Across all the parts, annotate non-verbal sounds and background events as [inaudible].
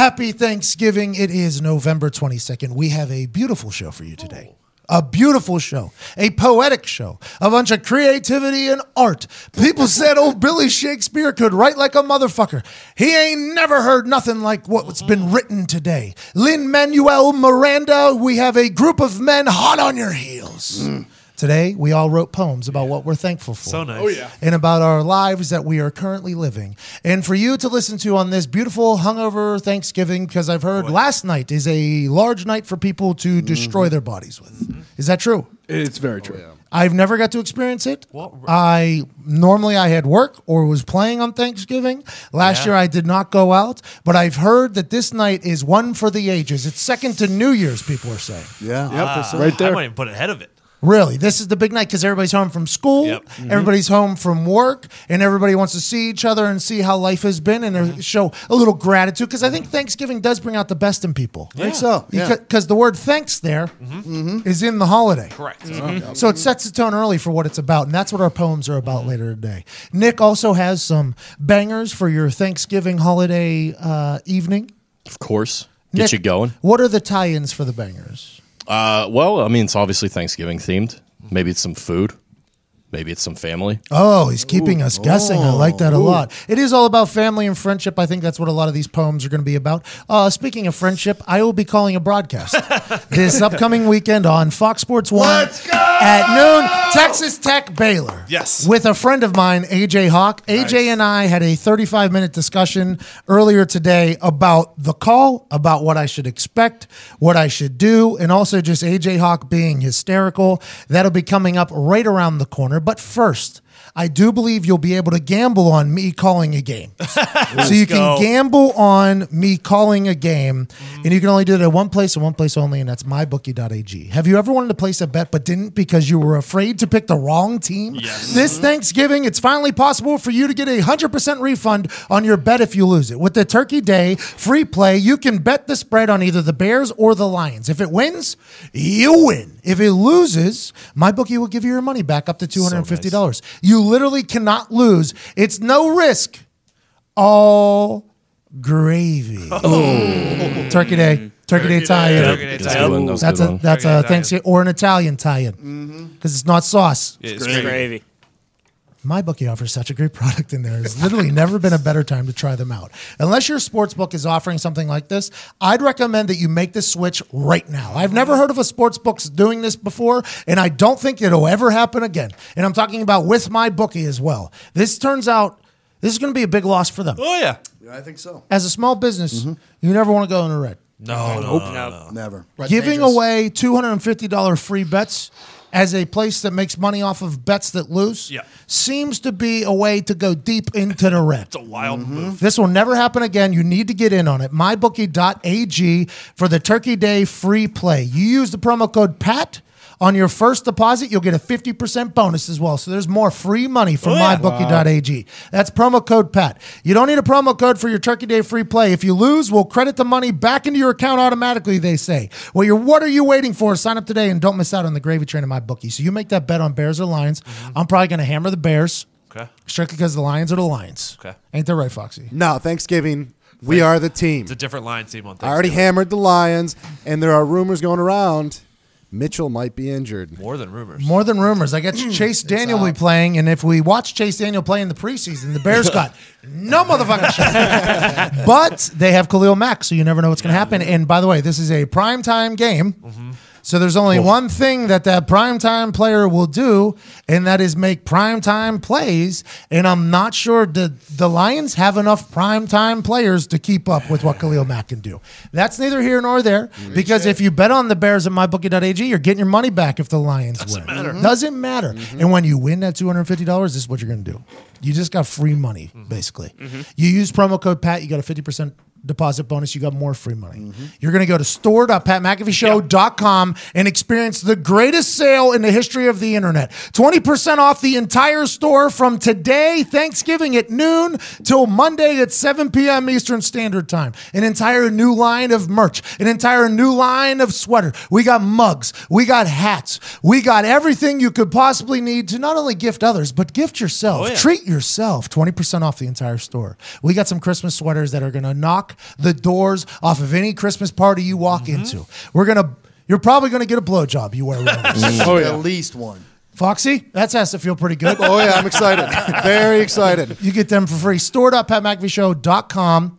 Happy Thanksgiving. It is November 22nd. We have a beautiful show for you today. A beautiful show, a poetic show, a bunch of creativity and art. People said old Billy Shakespeare could write like a motherfucker. He ain't never heard nothing like what's been written today. Lin Manuel Miranda, we have a group of men hot on your heels. Mm. Today, we all wrote poems about what we're thankful for So nice. Oh, yeah. and about our lives that we are currently living. And for you to listen to on this beautiful hungover Thanksgiving, because I've heard last night is a large night for people to mm-hmm. destroy their bodies with. Is that true? It's very true. Oh, I've never got to experience it. What- I normally I had work or was playing on Thanksgiving. Last Yeah. year I did not go out, but I've heard that this night is one for the ages. It's second to New Year's. People are saying. Yeah. Ah, yep, right there. I there. might even put it ahead of it. Really, this is the big night because everybody's home from school, Yep. everybody's home from work, and everybody wants to see each other and see how life has been and uh, show a little gratitude. Because I think Thanksgiving does bring out the best in people. I think so. Yeah. Because the word thanks there is in the holiday. Correct. So it sets the tone early for what it's about, and that's what our poems are about later today. Nick also has some bangers for your Thanksgiving holiday uh, evening. Of course. Get Nick, you going. What are the tie-ins for the bangers? Uh, well, I mean, it's obviously Thanksgiving themed. Maybe it's some food. Maybe it's some family. Oh, he's keeping us guessing. I like that a lot. It is all about family and friendship. I think that's what a lot of these poems are going to be about. Uh, speaking of friendship, I will be calling a broadcast [laughs] this upcoming weekend on Fox Sports One at noon. Texas Tech Baylor. Yes. with a friend of mine, AJ Hawk. AJ and I had a 35 minute discussion earlier today about the call, about what I should expect, what I should do, and also just AJ Hawk being hysterical. That'll be coming up right around the corner. But first, I do believe you'll be able to gamble on me calling a game. [laughs] so you go. can gamble on me calling a game, and you can only do it at one place and one place only, and that's mybookie.ag. Have you ever wanted to place a bet but didn't because you were afraid to pick the wrong team? Yes. This Thanksgiving, it's finally possible for you to get a 100% refund on your bet if you lose it. With the Turkey Day free play, you can bet the spread on either the Bears or the Lions. If it wins, you win. If it loses, my bookie will give you your money back up to $250. You literally cannot lose. It's no risk, all gravy. Oh. [laughs] Turkey Day. Turkey Day tie-in. Turkey Day That's a tie-in. good one. That was a That's a that's Turkey a Day Thanksgiving or an Italian tie-in mm-hmm. because it's not sauce. It's It's great. gravy. My bookie offers such a great product in there. There's literally never been a better time to try them out. Unless your sports book is offering something like this, I'd recommend that you make the switch right now. I've never heard of a sports book doing this before, and I don't think it'll ever happen again. And I'm talking about with my bookie as well. This turns out this is going to be a big loss for them. Oh yeah. Yeah, I think so. As a small business, mm-hmm. you never want to go in the red. No, no, no, no. Never. Giving away $250 free bets as a place that makes money off of bets that lose Yeah. seems to be a way to go deep into the red. It's a wild Mm-hmm. move. This will never happen again. You need to get in on it. MyBookie.ag for the Turkey Day free play. You use the promo code PAT on your first deposit, you'll get a 50% bonus as well. So there's more free money from Oh, yeah. MyBookie.ag. That's promo code PAT. You don't need a promo code for your Turkey Day free play. If you lose, we'll credit the money back into your account automatically, they say. Well, you're, what are you waiting for? Sign up today and don't miss out on the gravy train of MyBookie. So you make that bet on Bears or Lions. Mm-hmm. I'm probably going to hammer the Bears. Okay. Strictly because the Lions are the Lions. Okay. Ain't that right, Foxy? No, Thanksgiving, we are the team. It's a different line team on Thanksgiving. I already hammered the Lions, and there are rumors going around. Mitchell might be injured. More than rumors. More than rumors. I guess mm. Chase Daniel will be playing, and if we watch Chase Daniel play in the preseason, the Bears [laughs] got no motherfucking shot. [laughs] but they have Khalil Mack, so you never know what's going to happen. And by the way, this is a primetime game. Mm-hmm. So there's only one thing that that primetime player will do, and that is make primetime plays. And I'm not sure the the Lions have enough primetime players to keep up with what Khalil Mack can do. That's neither here nor there because if you bet on the Bears at mybookie.ag, you're getting your money back if the Lions win. Doesn't win. Matter. Mm-hmm. Doesn't matter. Mm-hmm. And when you win that $250, this is what you're going to do. You just got free money, mm-hmm. basically. You use promo code PAT, you got a 50% deposit bonus, you got more free money. Mm-hmm. You're going to go to store.patmcafeeshow.com and experience the greatest sale in the history of the internet. 20% off the entire store from today, Thanksgiving at noon, till Monday at 7 p.m. Eastern Standard Time. An entire new line of merch, an entire new line of sweater. We got mugs, we got hats, we got everything you could possibly need to not only gift others, but gift yourself. Oh, yeah. Treat yourself. 20% off the entire store. We got some Christmas sweaters that are going to knock lock the doors off of any Christmas party you walk mm-hmm. into. We're gonna. You're probably gonna get a blowjob. You wear one of those. [laughs] Oh, At least one. Foxy, that has to feel pretty good. Oh, yeah, I'm excited. [laughs] Very excited. You get them for free. Store.patmcafeeshow.com.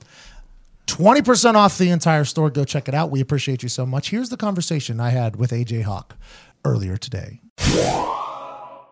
20% off the entire store. Go check it out. We appreciate you so much. Here's the conversation I had with AJ Hawk earlier today.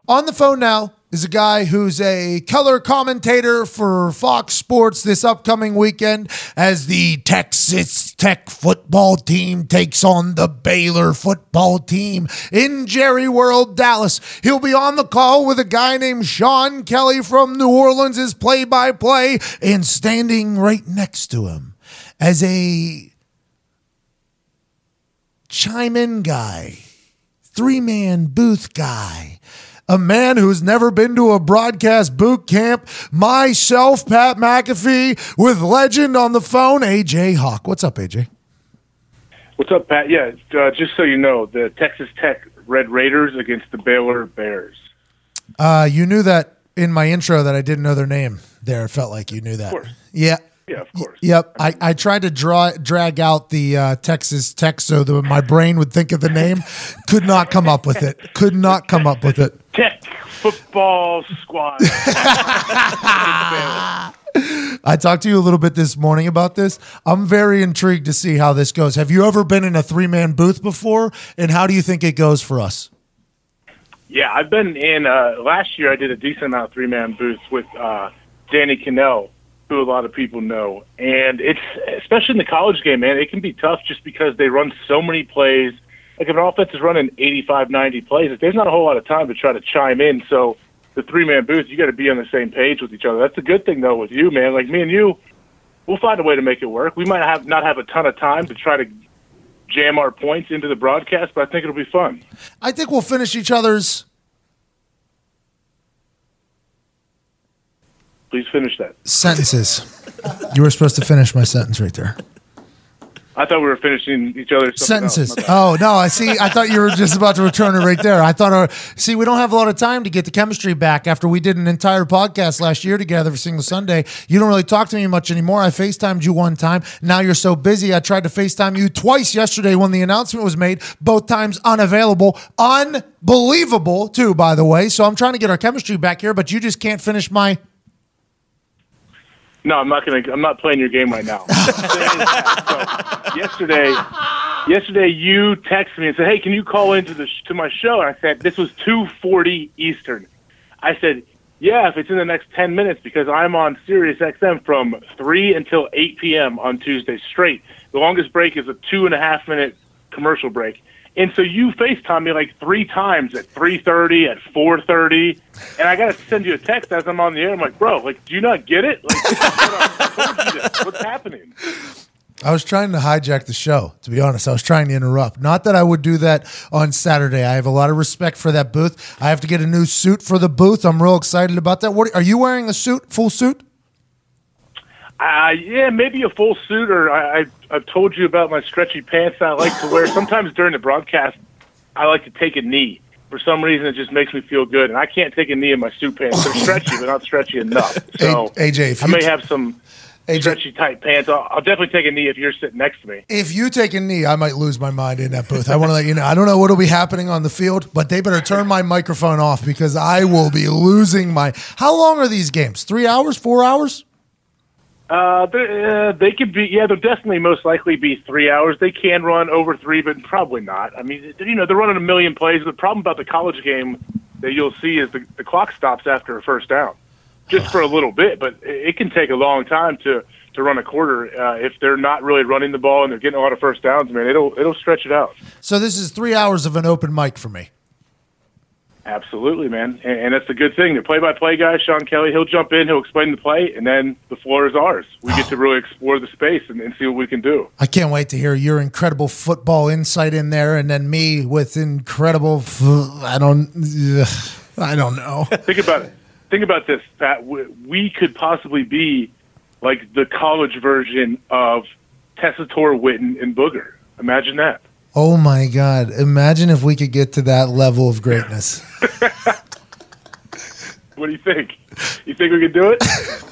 On the phone now is a guy who's a color commentator for Fox Sports this upcoming weekend as the Texas Tech football team takes on the Baylor football team in Jerry World, Dallas. He'll be on the call with a guy named Sean Kelly from New Orleans as play by play and standing right next to him as a chime in guy, three man booth guy, a man who's never been to a broadcast boot camp, myself, Pat McAfee, with legend on the phone, AJ Hawk. What's up, AJ? What's up, Pat? Yeah, uh, just so you know, the Texas Tech Red Raiders against the Baylor Bears. Uh, you knew that in my intro that I didn't know their name. There, it felt like you knew that. course. Yeah. Yeah, of course. Yep, I, I tried to draw drag out the uh, Texas Tech so that my brain would think of the name. Could not come up with it. Could not come up with it. Tech football squad. I talked to you a little bit this morning about this. I'm very intrigued to see how this goes. Have you ever been in a three man booth before? And how do you think it goes for us? yeah, I've been in. Uh, last year, I did a decent amount of three man booths with uh, Danny Kanell, who a lot of people know, and it's especially in the college game, man. It can be tough just because they run so many plays. Like if an offense is running 85, 90 plays, there's not a whole lot of time to try to chime in. So the three man booth, you got to be on the same page with each other. That's a good thing though with you, man. Like me and you, we'll find a way to make it work. We might have not have a ton of time to try to jam our points into the broadcast, but I think it'll be fun. I think we'll finish each other's. Please finish that. sentences. You were supposed to finish my sentence right there. I thought we were finishing each other's. Sentences. Oh no! I see. I thought you were just about to return it right there. I thought. Our, see, we don't have a lot of time to get the chemistry back after we did an entire podcast last year together every single Sunday. You don't really talk to me much anymore. I Facetimed you one time. Now you're so busy. I tried to Facetime you twice yesterday when the announcement was made. Both times unavailable. Unbelievable too, by the way. So I'm trying to get our chemistry back here, but you just can't finish my. No, I'm not gonna. I'm not playing your game right now. [laughs] so, yesterday, yesterday you texted me and said, "Hey, can you call into the sh- to my show?" And I said, "This was 2:40 Eastern." I said, "Yeah, if it's in the next 10 minutes, because I'm on Sirius XM from 3 until 8 p.m. on Tuesday straight. The longest break is a two and a half minute commercial break." And so you FaceTime me like three times at 3:30, at 4:30, and I got to send you a text as I'm on the air. I'm like, bro, like, do you not get it? Like, what's happening? I was trying to hijack the show, to be honest. I was trying to interrupt. Not that I would do that on Saturday. I have a lot of respect for that booth. I have to get a new suit for the booth. I'm real excited about that. What are you wearing a suit, full suit? Uh, yeah, maybe a full suit, or I, I, I've told you about my stretchy pants that I like to wear. [laughs] Sometimes during the broadcast, I like to take a knee. For some reason, it just makes me feel good, and I can't take a knee in my suit pants. They're stretchy, but not stretchy enough. [laughs] So, A- AJ, if I may t- have some AJ, stretchy tight pants. I'll, I'll definitely take a knee if you're sitting next to me. if you take a knee, I might lose my mind in that booth. I want to let you know. I don't know what will be happening on the field, but they better turn my microphone off because I will be losing my. How long are these games? Three hours? Four hours? Uh, they, uh, they could be, yeah, they'll definitely most likely be three hours. They can run over three, but probably not. I mean, you know, they're running a million plays. The problem about the college game that you'll see is the, the clock stops after a first down, just for a little bit, but it, it can take a long time to, to run a quarter. Uh, if they're not really running the ball and they're getting a lot of first downs, man, it'll, it'll stretch it out. So this is three hours of an open mic for me. Absolutely, man. And, and that's the good thing. The play-by-play guy, Sean Kelly, he'll jump in, he'll explain the play, and then the floor is ours. We get to [sighs] really explore the space and, and see what we can do. I can't wait to hear your incredible football insight in there, and then me with incredible. f- I don't. ugh, I don't know. [laughs] Think about it. Think about this, Pat. We, we could possibly be like the college version of Tessitore, Witten, and Booger. Imagine that. Oh my God! Imagine if we could get to that level of greatness. [laughs] [laughs] What do you think? You think we could do it? [laughs]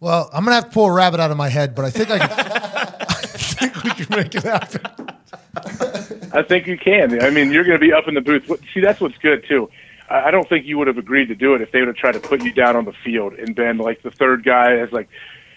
Well, I'm gonna have to pull a rabbit out of my head, but I think I, can, I think we can make it happen. I think you can. I mean, you're going to be up in the booth. See, that's what's good too. I I don't think you would have agreed to do it if they would have tried to put you down on the field and been like the third guy as like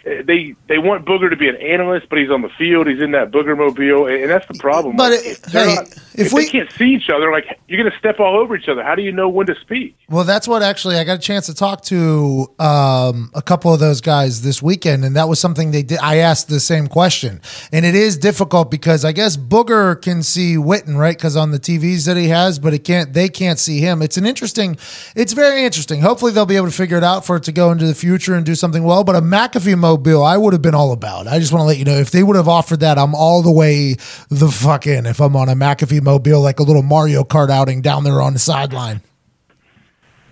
they they want Booger to be an analyst, but he's on the field. He's in that Booger mobile, and that's the problem. But Like, if, hey, not- if if we- they can't see each other, like you're going to step all over each other. How do you know when to speak? Well, that's what actually I got a chance to talk to um, a couple of those guys this weekend, and that was something they did. I asked the same question, and it is difficult because I guess Booger can see Witten, right? Because on the TVs that he has, but it can't. They can't see him. It's an interesting. It's very interesting. Hopefully, they'll be able to figure it out for it to go into the future and do something well. But a McAfee mobile, I would have been all about. I just want to let you know if they would have offered that, I'm all the way the fuck in. If I'm on a McAfee mobile, like a little Mario Kart outing down there on the sideline.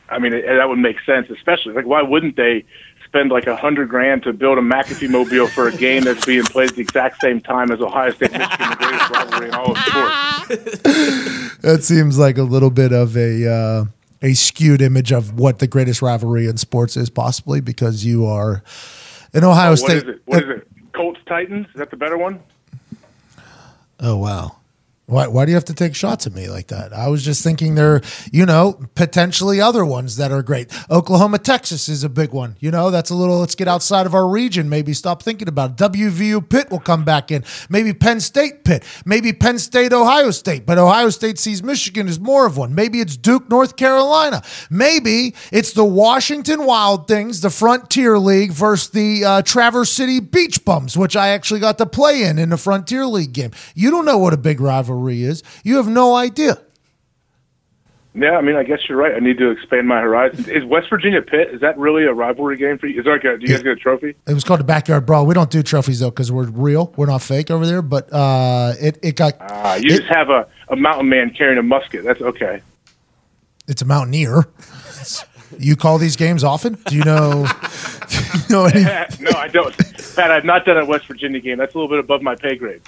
I mean, that would make sense, especially like why wouldn't they spend like a hundred grand to build a McAfee mobile for a game that's being played at the exact same time as Ohio State Michigan, the greatest rivalry in all of sports? [laughs] That seems like a little bit of a uh, a skewed image of what the greatest rivalry in sports is, possibly because you are in Ohio oh, What State. is it? What is it? Colts Titans? Is that the better one? Oh wow. Why, why do you have to take shots at me like that? I was just thinking there, you know, potentially other ones that are great. Oklahoma, Texas is a big one. You know, that's a little, let's get outside of our region. Maybe stop thinking about it. WVU Pitt will come back in. Maybe Penn State Pitt. Maybe Penn State, Ohio State. But Ohio State sees Michigan as more of one. Maybe it's Duke, North Carolina. Maybe it's the Washington Wild Things, the Frontier League versus the uh, Traverse City Beach Bums, which I actually got to play in in the Frontier League game. You don't know what a big rivalry is. You have no idea. Yeah, I mean, I guess you're right. I need to expand my horizons. Is West Virginia Pitt? Is that really a rivalry game for you? Is there like a, do you guys get a trophy? It was called the Backyard Brawl. We don't do trophies though because we're real. We're not fake over there. But uh, it it got Uh, you it- just have a, a mountain man carrying a musket. That's okay. it's a mountaineer. [laughs] You call these games often? Do you know? [laughs] Do you know any? [laughs] no, I don't. Pat, I've not done a West Virginia game. That's a little bit above my pay grade.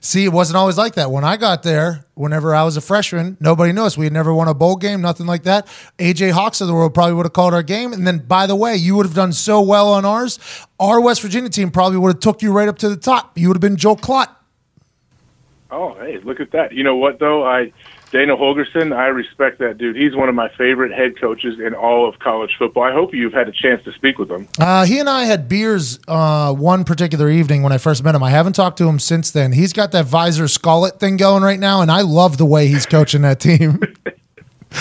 See, it wasn't always like that. When I got there, whenever I was a freshman, nobody knew us. We had never won a bowl game, nothing like that. AJ Hawks of the world probably would have called our game. And then, by the way, you would have done so well on ours. Our West Virginia team probably would have took you right up to the top. You would have been Joe Klatt. Oh, hey, look at that. You know what though? I Dana Holgorsen, I respect that dude. He's one of my favorite head coaches in all of college football. I hope you've had a chance to speak with him. Uh, he and I had beers uh, one particular evening when I first met him. I haven't talked to him since then. He's got that visor skullet thing going right now, and I love the way he's coaching that team. [laughs]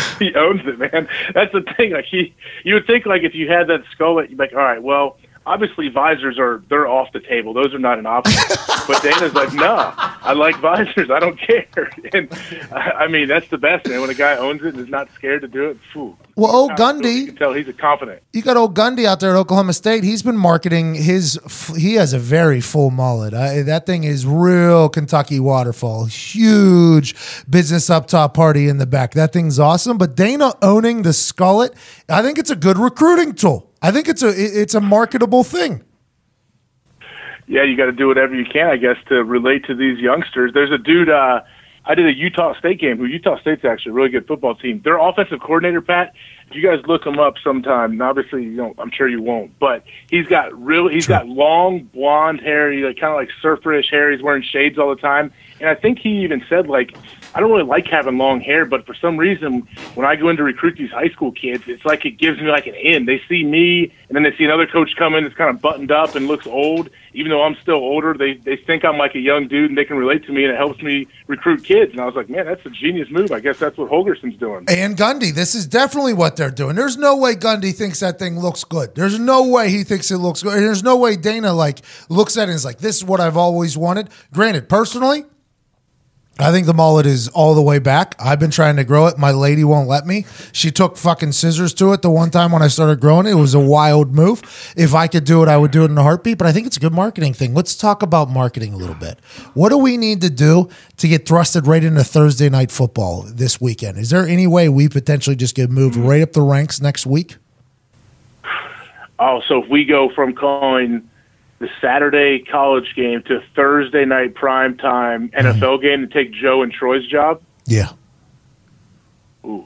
[laughs] he owns it, man. That's the thing. Like he, you would think like if you had that skull, you'd be like, all right, well, obviously visors are they're off the table. Those are not an option. [laughs] but Dana's like, no, I like visors. I don't care. [laughs] And I mean, that's the best, man. When a guy owns it and is not scared to do it, phew. Well, old You Gundy, can tell he's a confident. you got old Gundy out there at Oklahoma State. He's been marketing his. He has a very full mullet. I, that thing is real Kentucky waterfall. Huge business up top party in the back. That thing's awesome. But Dana owning the skullet, I think it's a good recruiting tool. I think it's a it's a marketable thing. yeah, you got to do whatever you can, I guess, to relate to these youngsters. There's a dude. Uh, I did a Utah State game. Who Utah State's actually a really good football team. Their offensive coordinator, Pat. If you guys look him up sometime, and obviously you don't. I'm sure you won't. But he's got real. He's got long blonde hair. He like kind of like surferish hair. He's wearing shades all the time. And I think he even said like, I don't really like having long hair, but for some reason, when I go in to recruit these high school kids, it's like it gives me like an in. They see me, and then they see another coach come in that's kind of buttoned up and looks old. Even though I'm still older, they they think I'm like a young dude, and they can relate to me, and it helps me recruit kids. And I was like, man, that's a genius move. I guess that's what Holgorsen's doing. And Gundy, this is definitely what they're doing. There's no way Gundy thinks that thing looks good. There's no way he thinks it looks good. There's no way Dana like looks at it and is like, this is what I've always wanted. Granted, personally, I think the mullet is all the way back. I've been trying to grow it. My lady won't let me. She took fucking scissors to it the one time when I started growing it. It was a wild move. If I could do it, I would do it in a heartbeat. But I think it's a good marketing thing. Let's talk about marketing a little bit. What do we need to do to get thrusted right into Thursday night football this weekend? Is there any way we potentially just get moved right up the ranks next week? Oh, so if we go from calling the Saturday college game to Thursday night prime time mm-hmm. NFL game to take Joe and Troy's job, Yeah. ooh.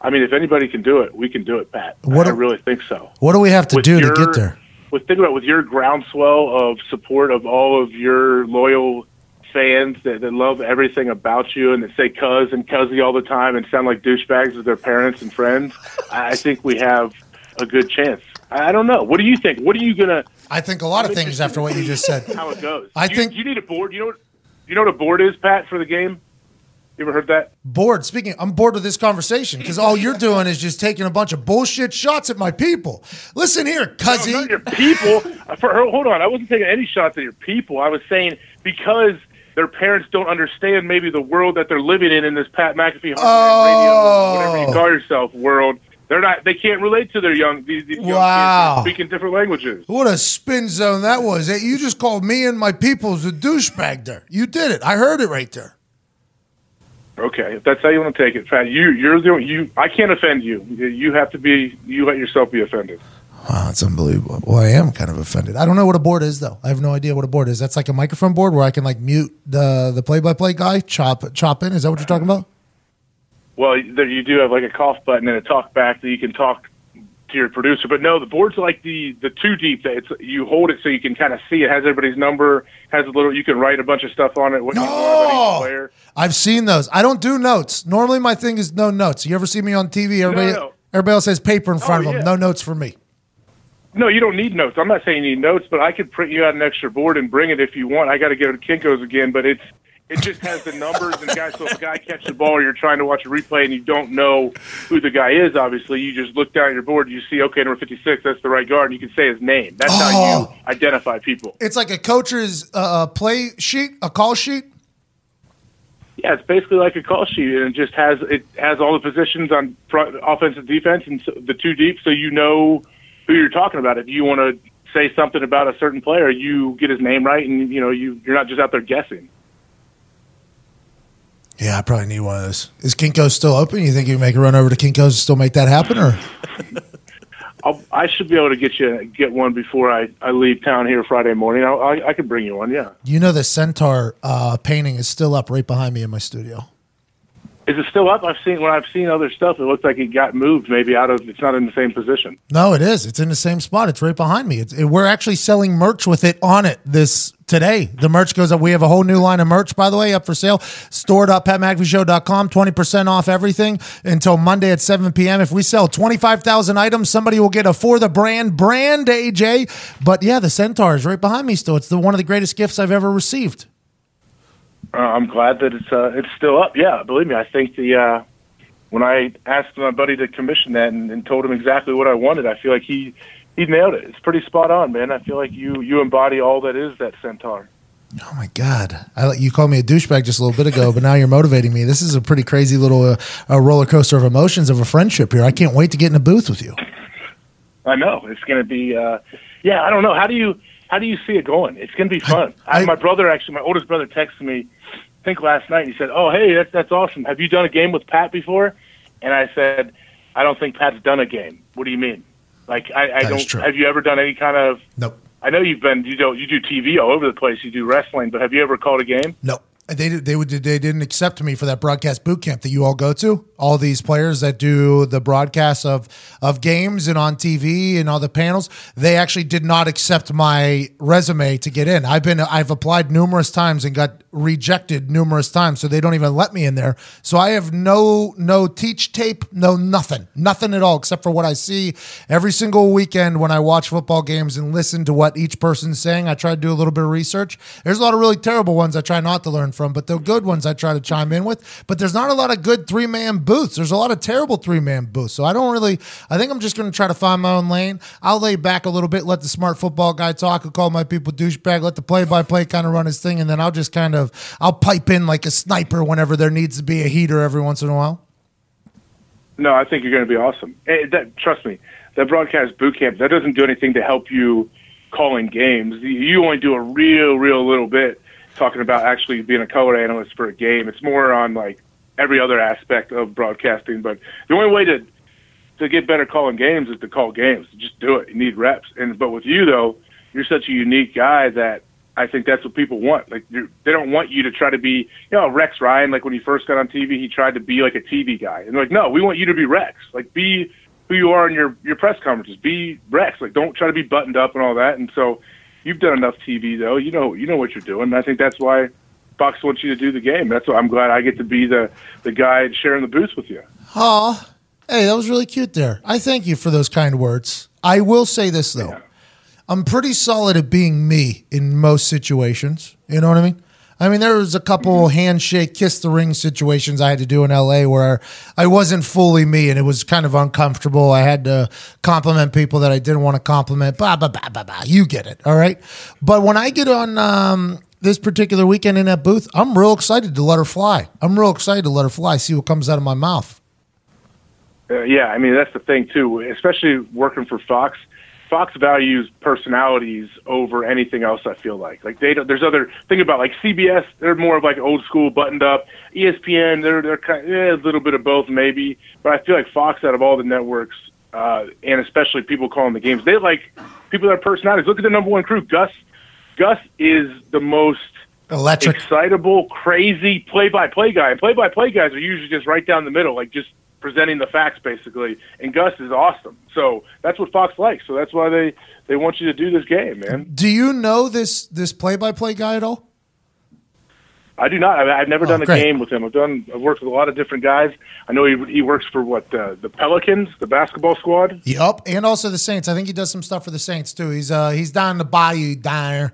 I mean, if anybody can do it, we can do it, Pat. What I a- really think so. What do we have to With do to get there? with think about with your groundswell of support of all of your loyal fans that, that love everything about you and that say cuz and cuzzy all the time and sound like douchebags with their parents and friends, I think we have a good chance. I don't know. What do you think? What are you gonna? I think a lot of things after what you just said. [laughs] How it goes? I you, think- you need a board. You know what? You know what a board is, Pat, for the game. You ever heard that? Bored. Speaking, I'm bored with this conversation because all you're doing is just taking a bunch of bullshit shots at my people. Listen here, No, cuzzy. not your people. [laughs] For, hold on, I wasn't taking any shots at your people. I was saying because their parents don't understand maybe the world that they're living in in this Pat McAfee Oh. radio, whatever you oh. call yourself, world. They're not. They can't relate to their young these, these young Wow. kids speaking different languages. What a spin zone that was. You just called me and my peoples a douchebag there. You did it. I heard it right there. Okay, if that's how you want to take it, Pat, you you're the you. I can't offend you. You have to be. You let yourself be offended. Wow, that's unbelievable. Well, I am kind of offended. I don't know what a board is though. I have no idea what a board is. That's like a microphone board where I can like mute the the play by play guy, chop chop in. Is that what you're talking about? Well, there you do have like a cough button and a talk back that you can talk to your producer. But no, the board's like the the two deep. That it's you hold it so you can kind of see it. Has everybody's number. Has a little. You can write a bunch of stuff on it. What you want about each No. I've seen those. I don't do notes. Normally, my thing is no notes. You ever see me on TV? Everybody, no. everybody else has paper in oh, front Oh, of them. yeah. No notes for me. No, you don't need notes. I'm not saying you need notes, but I could print you out an extra board and bring it if you want. I got to go to Kinkos again, but it's it just has the numbers and guys. So if a guy catches the ball, you're trying to watch a replay and you don't know who the guy is. Obviously, you just look down at your board. And you see, okay, number 56, that's the right guard, and you can say his name. That's how Oh. you identify people. It's like a coach's uh, play sheet, a call sheet. Yeah, it's basically like a call sheet, and it just has it has all the positions on front, offense and defense, and so, the two deep, so you know who you're talking about. If you want to say something about a certain player, you get his name right, and you know you you're not just out there guessing. Yeah, I probably need one of those. Is Kinko's still open? You think you can make a run over to Kinko's and still make that happen, or [laughs] I'll, I should be able to get you get one before I, I leave town here Friday morning. I'll, I I could bring you one. Yeah, you know the centaur uh, painting is still up right behind me in my studio? is it still up? I've seen when I've seen other stuff. It looks like it got moved, maybe out of. It's not in the same position. No, it is. It's in the same spot. It's right behind me. It's, it, we're actually selling merch with it on it this today. The merch goes up. We have a whole new line of merch, by the way, up for sale. Store.patmcafeeshow.com. 20% off everything until Monday at 7 p.m. If we sell 25,000 items, somebody will get a for the brand brand, AJ. But yeah, the Centaur is right behind me still. It's the one of the greatest gifts I've ever received. Uh, I'm glad that it's uh, it's still up. Yeah, believe me, I think the uh, when I asked my buddy to commission that and, and told him exactly what I wanted, I feel like he he nailed it. It's pretty spot on, man. I feel like you you embody all that is that centaur. Oh my God! I, you called me a douchebag just a little bit ago, but now you're motivating me. This is a pretty crazy little uh, uh, roller coaster of emotions of a friendship here. I can't wait to get in a booth with you. I know it's going to be. Uh, yeah, I don't know. How do you how do you see it going? It's going to be fun. I, I- my brother actually, my oldest brother, texted me. I think last night. He said, "Oh, hey, that's that's awesome. Have you done a game with Pat before?" And I said, "I don't think Pat's done a game. What do you mean? Like, I, I don't. Have you ever done any kind of? Nope. I know you've been. You don't. You do TV all over the place. You do wrestling, but have you ever called a game? No, they they would they didn't accept me for that broadcast boot camp that you all go to. All these players that do the broadcasts of of games and on TV and all the panels, they actually did not accept my resume to get in. I've been I've applied numerous times and got rejected numerous times, so they don't even let me in there. So I have no no teach tape, no nothing, nothing at all except for what I see every single weekend when I watch football games and listen to what each person's saying. I try to do a little bit of research. There's a lot of really terrible ones I try not to learn from, but the good ones I try to chime in with. But there's not a lot of good three man booths. There's a lot of terrible three man booths. So I don't really. I think I'm just going to try to find my own lane. I'll lay back a little bit, let the smart football guy talk, and call my people douchebag, let the play by play kind of run his thing, and then I'll just kind of I'll pipe in like a sniper whenever there needs to be a heater every once in a while. No, I think you're going to be awesome. Eh, that, trust me, that broadcast boot camp that doesn't do anything to help you calling games. You only do a real, real little bit talking about actually being a color analyst for a game. It's more on like every other aspect of broadcasting. But the only way to to get better calling games is to call games. Just do it. You need reps. And but with you though, you're such a unique guy that I think that's what people want. Like you're, they don't want you to try to be, you know, Rex Ryan. Like when he first got on TV, he tried to be like a TV guy, and they're like, no, we want you to be Rex. Like be who you are in your your press conferences. Be Rex. Like don't try to be buttoned up and all that. And so you've done enough TV though. You know you know what you're doing. And I think that's why Fox wants you to do the game. That's why I'm glad I get to be the the guy sharing the booth with you. Oh, hey, that was really cute there. I thank you for those kind words. I will say this though. I'm pretty solid at being me in most situations. You know what I mean? I mean, there was a couple handshake, kiss the ring situations I had to do in LA where I wasn't fully me and it was kind of uncomfortable. I had to compliment people that I didn't want to compliment. Blah, blah, blah, blah, blah. You get it. All right. But when I get on um, this particular weekend in that booth, I'm real excited to let her fly. I'm real excited to let her fly, see what comes out of my mouth. Uh, yeah, I mean that's the thing too, especially working for Fox. Fox values personalities over anything else. I feel like like they don't, there's other think about like CBS. They're more of like old school, buttoned up. ESPN, they're they're kind of, yeah, a little bit of both maybe. But I feel like Fox, out of all the networks, uh, and especially people calling the games, they like people that are personalities. Look at the number one crew, Gus. Gus is the most Electric. excitable, crazy play-by-play guy. And play-by-play guys are usually just right down the middle, like just presenting the facts basically. And Gus is awesome. So that's what Fox likes. So that's why they they want you to do this game, man. Do you know this this play by play guy at all? I do not. I- I've never Oh, done a great. game with him. I've done. I've worked with a lot of different guys. I know he he works for what uh, the Pelicans, the basketball squad. Yep, and also the Saints. I think he does some stuff for the Saints too. He's uh he's down the bayou down there.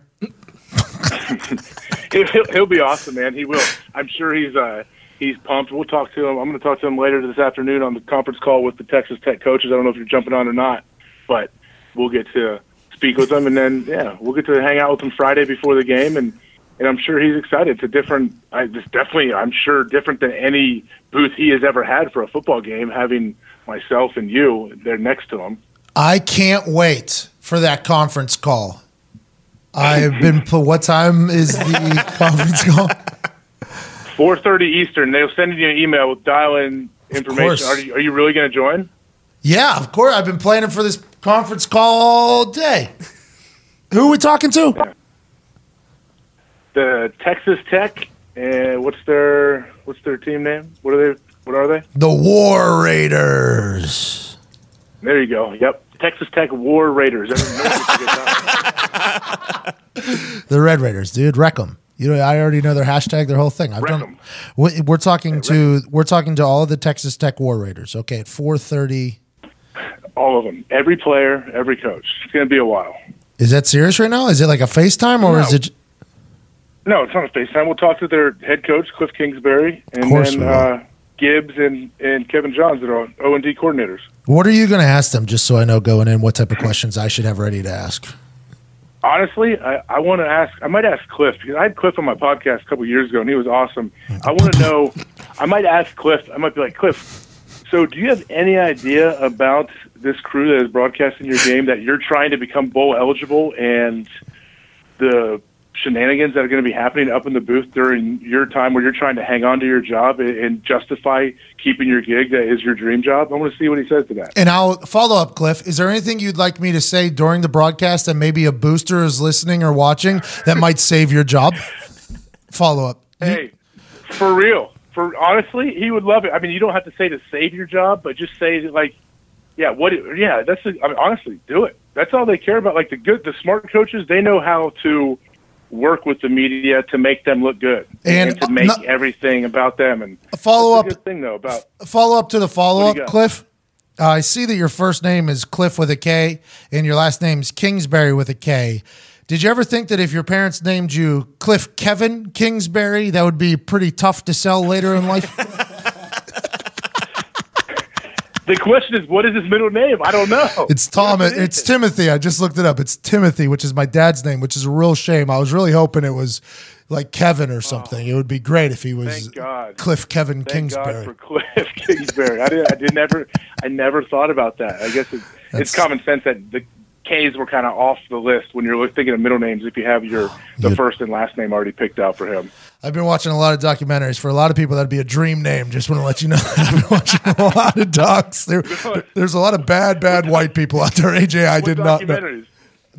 He'll, [laughs] he'll, he'll be awesome, man. He will. I'm sure he's uh he's pumped. We'll talk to him. I'm going to talk to him later this afternoon on the conference call with the Texas Tech coaches. I don't know if you're jumping on or not, but we'll get to speak with him, and then yeah, we'll get to hang out with him Friday before the game, and and I'm sure he's excited. It's a different. I just definitely, I'm sure, different than any booth he has ever had for a football game. Having myself and you there next to him. I can't wait for that conference call. I've been. What time is the [laughs] conference call? 4:30 Eastern. They'll send you an email with dial-in information. Are you, are you really going to join? Yeah, of course. I've been planning for this conference call all day. Who are we talking to? the Texas Tech. And what's their what's their team name? What are they? What are they? The War Raiders. There you go. Yep, Texas Tech War Raiders. Everyone knows what you get that. [laughs] The Red Raiders, dude. Wreck them. You know, I already know their hashtag, their whole thing. I've Wreck done. 'em. we- We're talking to we're talking to all of the Texas Tech War Raiders. Okay, at four thirty. All of them. Every player, every coach. It's going to be a while. Is that serious right now? Is it like a FaceTime or No. is it? No, it's not a FaceTime. We'll talk to their head coach, Cliff Kingsbury, and then uh, Gibbs and, and Kevin Johns that are O and D coordinators. What are you going to ask them? Just so I know going in, what type of questions I should have ready to ask. Honestly, I, I want to ask. I might ask Cliff because I had Cliff on my podcast a couple years ago, and he was awesome. I want to know. I might ask Cliff. I might be like Cliff. So, do you have any idea about this crew that is broadcasting your game that you're trying to become bowl eligible and the shenanigans that are going to be happening up in the booth during your time where you're trying to hang on to your job and, and justify keeping your gig that is your dream job? I want to see what he says to that. And I'll follow up, Cliff. Is there anything you'd like me to say during the broadcast that maybe a booster is listening or watching that [laughs] might save your job? Follow up. Hey, for real. For honestly, he would love it. I mean, you don't have to say to save your job, but just say like, yeah, what? Yeah, that's. I mean, honestly, do it. That's all they care about. Like the good, the smart coaches, they know how to work with the media to make them look good And, and, to make no- everything about them. And follow up- a good thing though about Follow up to the follow What up, do you got? Cliff. Uh, I see that your first name is Cliff with a K and your last name's Kingsbury with a K. Did you ever think that if your parents named you Cliff Kevin Kingsbury, that would be pretty tough to sell later in life? [laughs] the question is, what is his middle name? I don't know. It's [laughs] Tom. Is It's? Timothy. I just looked it up. It's Timothy, which is my dad's name, which is a real shame. I was really hoping it was like Kevin or something. Oh. it would be great if he was Oh. Thank God. Cliff Kevin Thank Kingsbury. God for Cliff [laughs] Kingsbury. I did. I did never. I never thought about that. I guess it, it's common sense that the K's were kind of off the list when you're thinking of middle names. If you have your [sighs] the first and last name already picked out for him. I've been watching a lot of documentaries. For a lot of people, that'd be a dream name. Just want to let you know [laughs] that I've been watching a lot of docs. There, there's a lot of bad, bad white people out there. AJ, I What did not know.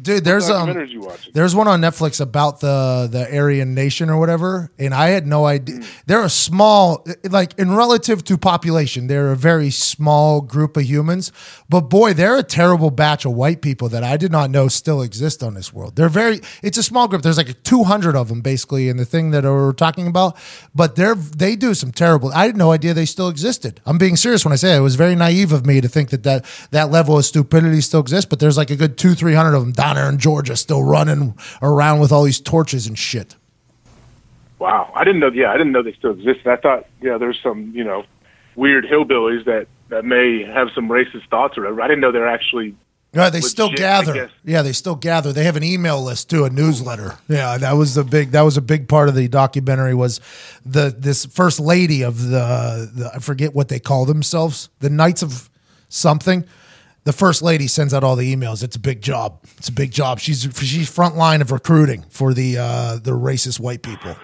Dude, there's um, documentaries you watching? there's one on Netflix about the the Aryan Nation or whatever, and I had no idea. They're a small, like in relative to population, they're a very small group of humans. But boy, they're a terrible batch of white people that I did not know still exist on this world. They're very. It's a small group. There's like 200 of them basically in the thing that we're talking about. But they're they do some terrible. I had no idea they still existed. I'm being serious when I say it. it was very naive of me to think that that that level of stupidity still exists. But there's like a good two three hundred of them down there in Georgia still running around with all these torches and shit. Wow, I didn't know. Yeah, I didn't know they still existed. I thought, yeah, there's some, you know, weird hillbillies that that may have some racist thoughts or whatever. I didn't know they're actually. Yeah, they still Legit, I gather. Yeah, they still gather. They have an email list too, a newsletter. Yeah, that was the big. That was a big part of the documentary. Was the this first lady of the, the I forget what they call themselves, the Knights of something. The first lady sends out all the emails. It's a big job. It's a big job. She's she's front line of recruiting for the uh, the racist white people.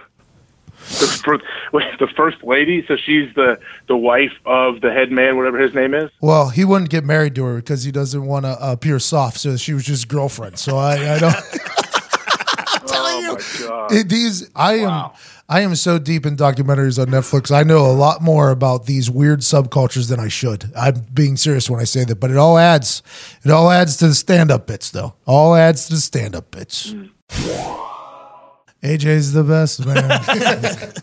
The, fir- wait, the first lady, so she's the the wife of the head man, whatever his name is. Well, he wouldn't get married to her because he doesn't want to appear soft. So she was just girlfriend. So I, I don't. [laughs] Oh my god! It- these I am I am so deep in documentaries on Netflix. I know a lot more about these weird subcultures than I should. I'm being serious when I say that, but it all adds it all adds to the stand-up bits though. All adds to the stand-up bits. Mm. AJ's the best man.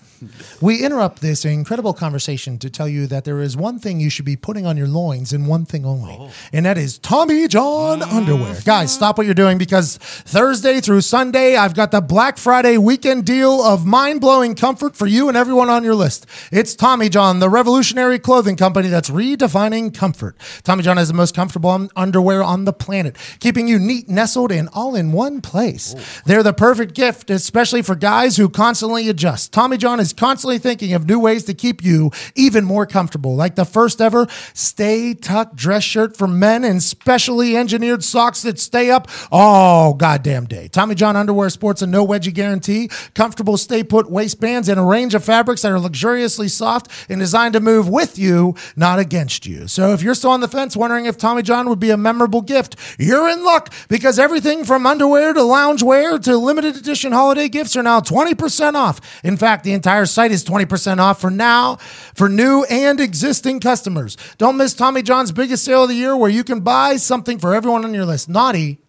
[laughs] we interrupt this incredible conversation to tell you that there is one thing you should be putting on your loins and one thing only, oh. and that is Tommy John ah. underwear. Guys, stop what you're doing because Thursday through Sunday, I've got the Black Friday weekend deal of mind blowing comfort for you and everyone on your list. It's Tommy John, the revolutionary clothing company that's redefining comfort. Tommy John has the most comfortable underwear on the planet, keeping you neat, nestled, and all in one place. Oh. They're the perfect gift, especially for guys who constantly adjust. Tommy John is constantly thinking of new ways to keep you even more comfortable, like the first ever Stay Tucked dress shirt for men and specially engineered socks that stay up all goddamn day. Tommy John underwear sports a no wedgie guarantee, comfortable stay put waistbands, and a range of fabrics that are luxuriously soft and designed to move with you, not against you. So if you're still on the fence wondering if Tommy John would be a memorable gift, you're in luck because everything from underwear to loungewear to limited edition holiday gifts are now 20% off. In fact, the entire site is 20% off for now for new and existing customers. Don't miss Tommy John's biggest sale of the year where you can buy something for everyone on your list. Naughty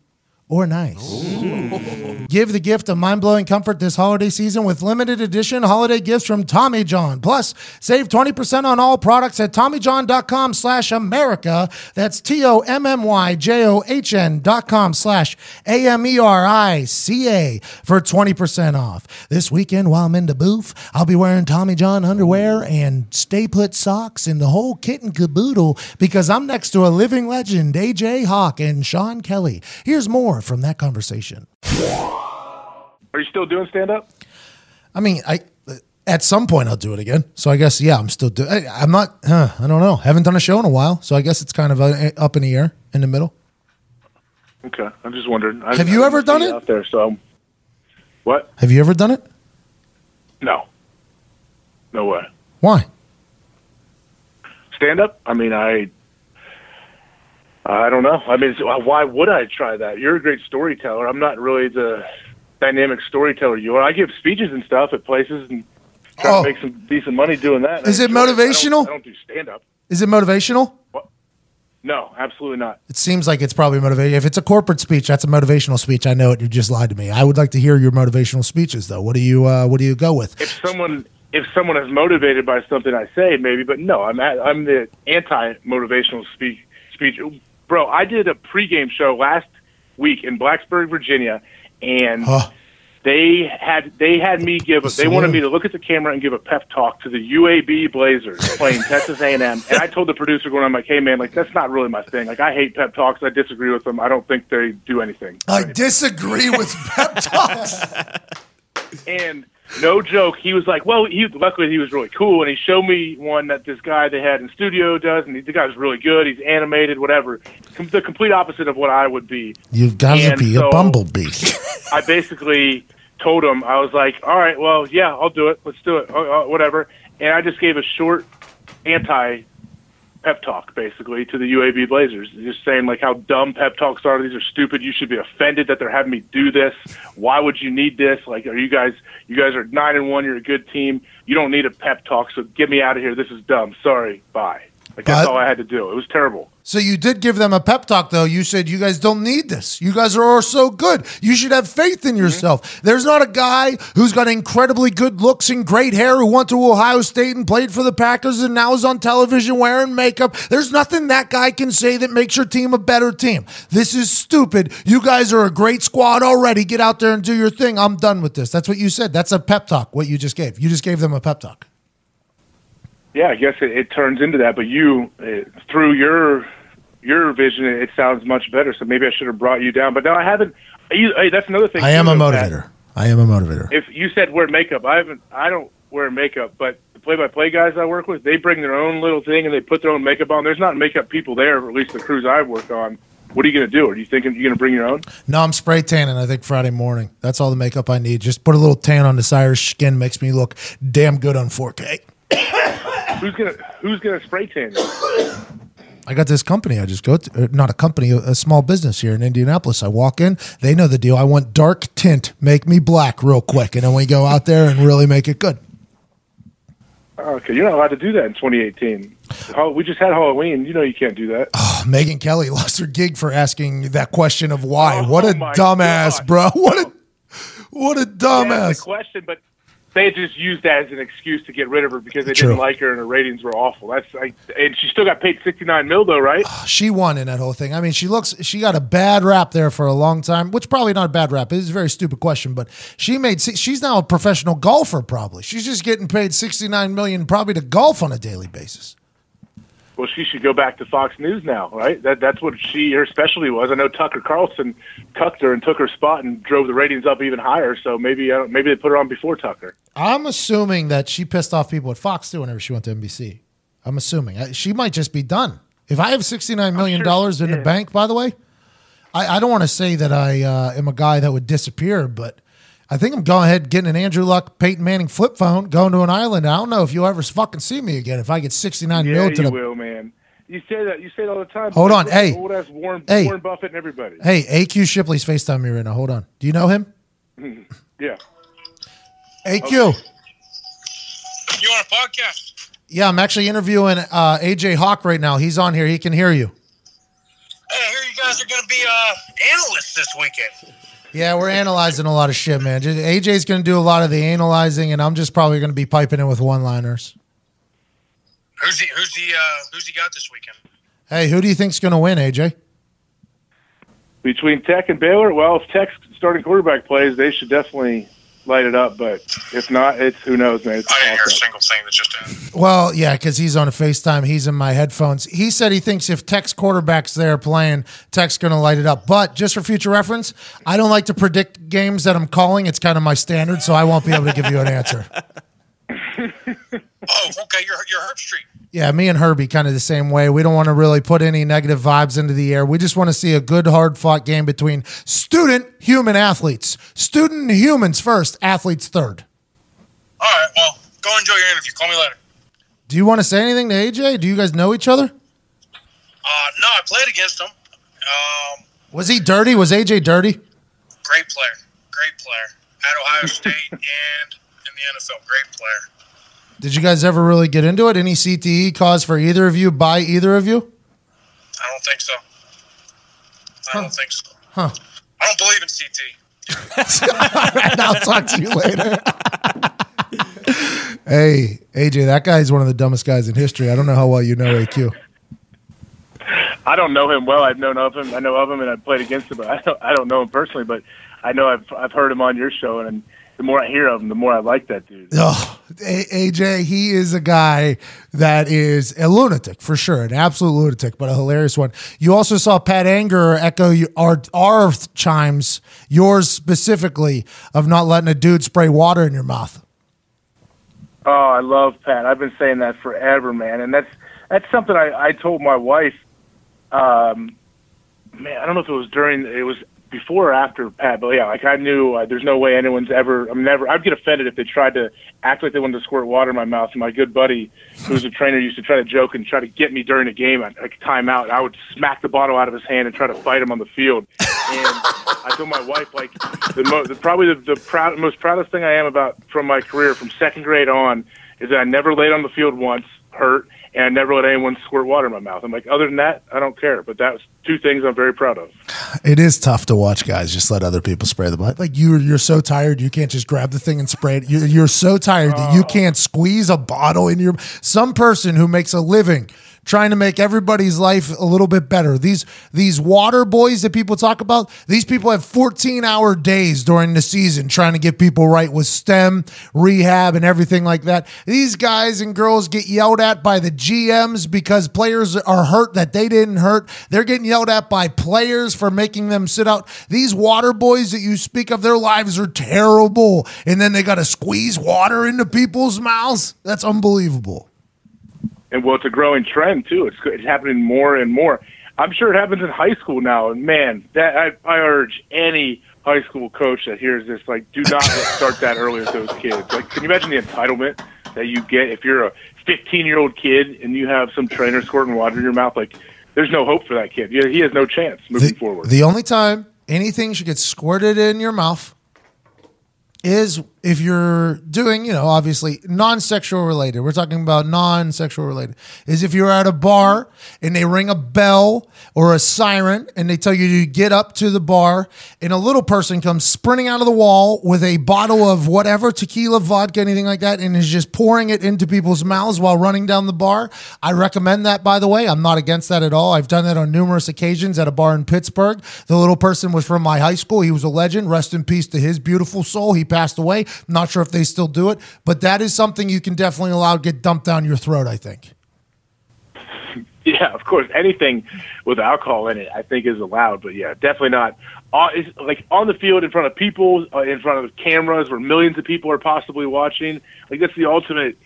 or nice. Give the gift of mind-blowing comfort this holiday season with limited edition holiday gifts from Tommy John. Plus, save 20% on all products at TommyJohn.com slash America. That's T-O-M-M-Y-J-O-H-N dot com slash E A-M-E-R-I-C-A for 20% off. This weekend while I'm in the booth, I'll be wearing Tommy John underwear and stay put socks and the whole kit and caboodle because I'm next to a living legend, AJ Hawk and Sean Kelly. Here's more from that conversation. Are you still doing stand up? I mean, I at some point I'll do it again. So I guess yeah, I'm still doing. I'm not. Huh, I don't know. Haven't done a show in a while, so I guess it's kind of uh, up in the air in the middle. Okay, I'm just wondering. I, Have you I ever done it? out there? So, what? Have you ever done it? No, no way. Why? Stand up? I mean, I. I don't know. I mean, why would I try that? You're a great storyteller. I'm not really the dynamic storyteller you are. I give speeches and stuff at places and try Oh. to make some decent money doing that. Is it enjoy I don't- motivational? I don't, do stand up. Is it motivational? No, absolutely not. It seems like it's probably motivating. If it's a corporate speech, that's a motivational speech. I know it. You just lied to me. I would like to hear your motivational speeches, though. What do you uh, What do you go with? If someone if someone is motivated by something I say, maybe, but no, I'm at, I'm the anti motivational speech speech. Bro, I did a pregame show last week in Blacksburg, Virginia, and Huh. they had they had me give a, they wanted me to look at the camera and give a pep talk to the UAB Blazers playing [laughs] Texas A&M, and I told the producer going on like, "Hey man, like that's not really my thing. Like I hate pep talks. I disagree with them. I don't think they do anything." I disagree with pep talks. [laughs] And no joke, he was like, "Well, he luckily he was really cool, and he showed me one that this guy they had in studio does, and the guy's really good. He's animated, whatever. Com- the complete opposite of what I would be. You've got to be so- a bumblebee. I basically told him I was like, "All right, well, yeah, I'll do it. Let's do it, uh, uh, whatever." And I just gave a short anti pep talk basically to the UAB Blazers, just saying like how dumb pep talks are. These are stupid. You should be offended that they're having me do this. Why would you need this? Like, are you guys? You guys are nine and one. You're a good team. You don't need a pep talk. So get me out of here. This is dumb. Sorry. Bye. Like that's But- all I had to do. It was terrible. So you did give them a pep talk, though. You said you guys don't need this. You guys are all so good. You should have faith in yourself. Mm-hmm. There's not a guy who's got incredibly good looks and great hair who went to Ohio State and played for the Packers and now is on television wearing makeup. There's nothing that guy can say that makes your team a better team. This is stupid. You guys are a great squad already. Get out there and do your thing. I'm done with this. That's what you said. That's a pep talk. What you just gave. You just gave them a pep talk. Yeah, I guess it, it turns into that. But you, uh, through your your vision, it sounds much better. So maybe I should have brought you down. But no, I haven't. You, hey, that's another thing. I am a motivator. I am a motivator. If you said wear makeup, I haven't. I don't wear makeup, but the play-by-play guys I work with, they bring their own little thing and they put their own makeup on. There's not makeup people there, or at least the crews I work on. What are you going to do? Are you thinking you're going to bring your own? No, I'm spray tanning. I think Friday morning. That's all the makeup I need. Just put a little tan on this Irish skin. Makes me look damn good on 4K. Who's gonna Who's gonna spray tan? [coughs] I got this company. I just go to, uh, not a company, a, small business here in Indianapolis. I walk in, they know the deal. I want dark tint, make me black real quick, and then we go out there and really make it good. Okay, you're not allowed to do that in 2018. Hall- We just had Halloween. You know you can't do that. Megyn Kelly [laughs] lost her gig for asking that question of why. Oh, what a my dumbass, God. bro. [laughs] What a what a dumbass. question, but they just used that as an excuse to get rid of her because they True. didn't like her and her ratings were awful. That's like, and she still got paid 69 mil though, right? Ah, she won in that whole thing. I mean, she looks she got a bad rap there for a long time, which probably not a bad rap. It is a very stupid question, but she made she's now a professional golfer probably. She's just getting paid 69 million probably to golf on a daily basis. Well, she should go back to Fox News now, right? That that's what she her specialty was. I know Tucker Carlson cucked her and took her spot and drove the ratings up even higher. So maybe I don't, maybe they put her on before Tucker. I'm assuming that she pissed off people at Fox too whenever she went to NBC. I'm assuming she might just be done. If I have 69 million dollars in the bank, by the way, I, I don't want to say that I uh, am a guy that would disappear, but I think I'm going ahead getting an Andrew Luck, Peyton Manning flip phone, going to an island. I don't know if you'll ever fucking see me again if I get 69 Yeah, mil you to the. will, man. You say that. You say it all the time. Hold on, hey. old ass Warren, Hey. Warren Buffett and everybody. Hey, AQ Shipley's FaceTime me right now. Hold on. Do you know him? [laughs] Yeah. AQ. You on a podcast? Yeah, I'm actually interviewing uh, AJ Hawk right now. He's on here. He can hear you. Hey, I hear you guys are going to be uh, analysts this weekend. Yeah, we're analyzing a lot of shit, man. Just- AJ's going to do a lot of the analyzing, and I'm just probably going to be piping in with one-liners. Who's he? Who's he? Uh, who's he got this weekend? Hey, who do you think's going to win, AJ? Between Tech and Baylor, well, if Tech's starting quarterback plays, they should definitely light it up. But if not, it's who knows, man. It's I didn't hear a single thing that just happened. Well, yeah, because he's on a FaceTime. He's in my headphones. He said he thinks if Tech's quarterback's there playing, Tech's going to light it up. But just for future reference, I don't like to predict games that I'm calling. It's kind of my standard, so I won't be able to give you an answer. [laughs] Oh, okay. You're you're Herbstreit. Yeah, me and Herbie kind of the same way. We don't want to really put any negative vibes into the air. We just want to see a good, hard fought game between student human athletes. Student humans first, athletes third. All right. Well, go enjoy your interview. Call me later. Do you want to say anything to AJ? Do you guys know each other? Uh, no, I played against him. Um, Was he dirty? Was AJ dirty? great player. Great player at Ohio State [laughs] and in the NFL. Great player. Did you guys ever really get into it? Any CTE cause for either of you by either of you? I don't think so. I don't think so. Huh. I don't believe in CT. [laughs] I'll talk to you later. hey, AJ, that guy's one of the dumbest guys in history. I don't know how well you know AQ. I don't know him well. I've known of him. I know of him, and I've played against him. But I don't, I don't know him personally. But I know I've I've heard him on your show, and the more I hear of him, the more I like that dude. Oh, AJ, he is a guy that is a lunatic for sure, an absolute lunatic, but a hilarious one. You also saw Pat Angerer echo our our chimes, yours specifically, of not letting a dude spray water in your mouth. Oh, I love Pat. I've been saying that forever, man. And that's that's something I, I told my wife. Um, man, I don't know if it was during it was before or after Pat, but yeah, like I knew uh, there's no way anyone's ever. I'm never. I'd get offended if they tried to act like they wanted to squirt water in my mouth. And my good buddy, who's a trainer, used to try to joke and try to get me during a game like timeout. And I would smack the bottle out of his hand and try to fight him on the field. And I told my wife like the, mo- the probably the, the proud, most proudest thing I am about from my career from second grade on is that I never laid on the field once hurt and I never let anyone squirt water in my mouth. I'm like, other than that, I don't care. But that's two things I'm very proud of. It is tough to watch guys just let other people spray the blood. Like you, you're so tired, you can't just grab the thing and spray it. You're, you're so tired that you oh. can't squeeze a bottle in your. Some person who makes a living trying to make everybody's life a little bit better. These these water boys that people talk about, these people have 14 hour days during the season trying to get people right with stim, rehab, and everything like that. These guys and girls get yelled at by the GMs because players are hurt that they didn't hurt. They're getting yelled at by players for making them sit out. These water boys that you speak of, their lives are terrible. And then they got to squeeze water into people's mouths. That's unbelievable. And well, it's a growing trend too. It's it's happening more and more. I'm sure it happens in high school now. And man, that I, I urge any high school coach that hears this, like, do not [laughs] start that early with those kids. Like, can you imagine the entitlement that you get if you're a 15 year old kid and you have some trainer squirting water in your mouth? Like, there's no hope for that kid. He he has no chance moving the, forward. The only time anything should get squirted in your mouth is if you're doing, you know, obviously non-sexual related. We're talking about non-sexual related. Is if you're at a bar and they ring a bell or a siren and they tell you to get up to the bar and a little person comes sprinting out of the wall with a bottle of whatever tequila, vodka, anything like that, and is just pouring it into people's mouths while running down the bar. I recommend that, by the way. I'm not against that at all. I've done that on numerous occasions at a bar in Pittsburgh. The little person was from my high school. He was a legend. Rest in peace to his beautiful soul. He passed away. Not sure if they still do it, but that is something you can definitely allow get dumped down your throat, I think. [laughs] Yeah, of course. Anything with alcohol in it, I think, is allowed. But yeah, definitely not. Uh, it's like on the field, in front of people, uh, in front of cameras, where millions of people are possibly watching. Like that's the ultimate,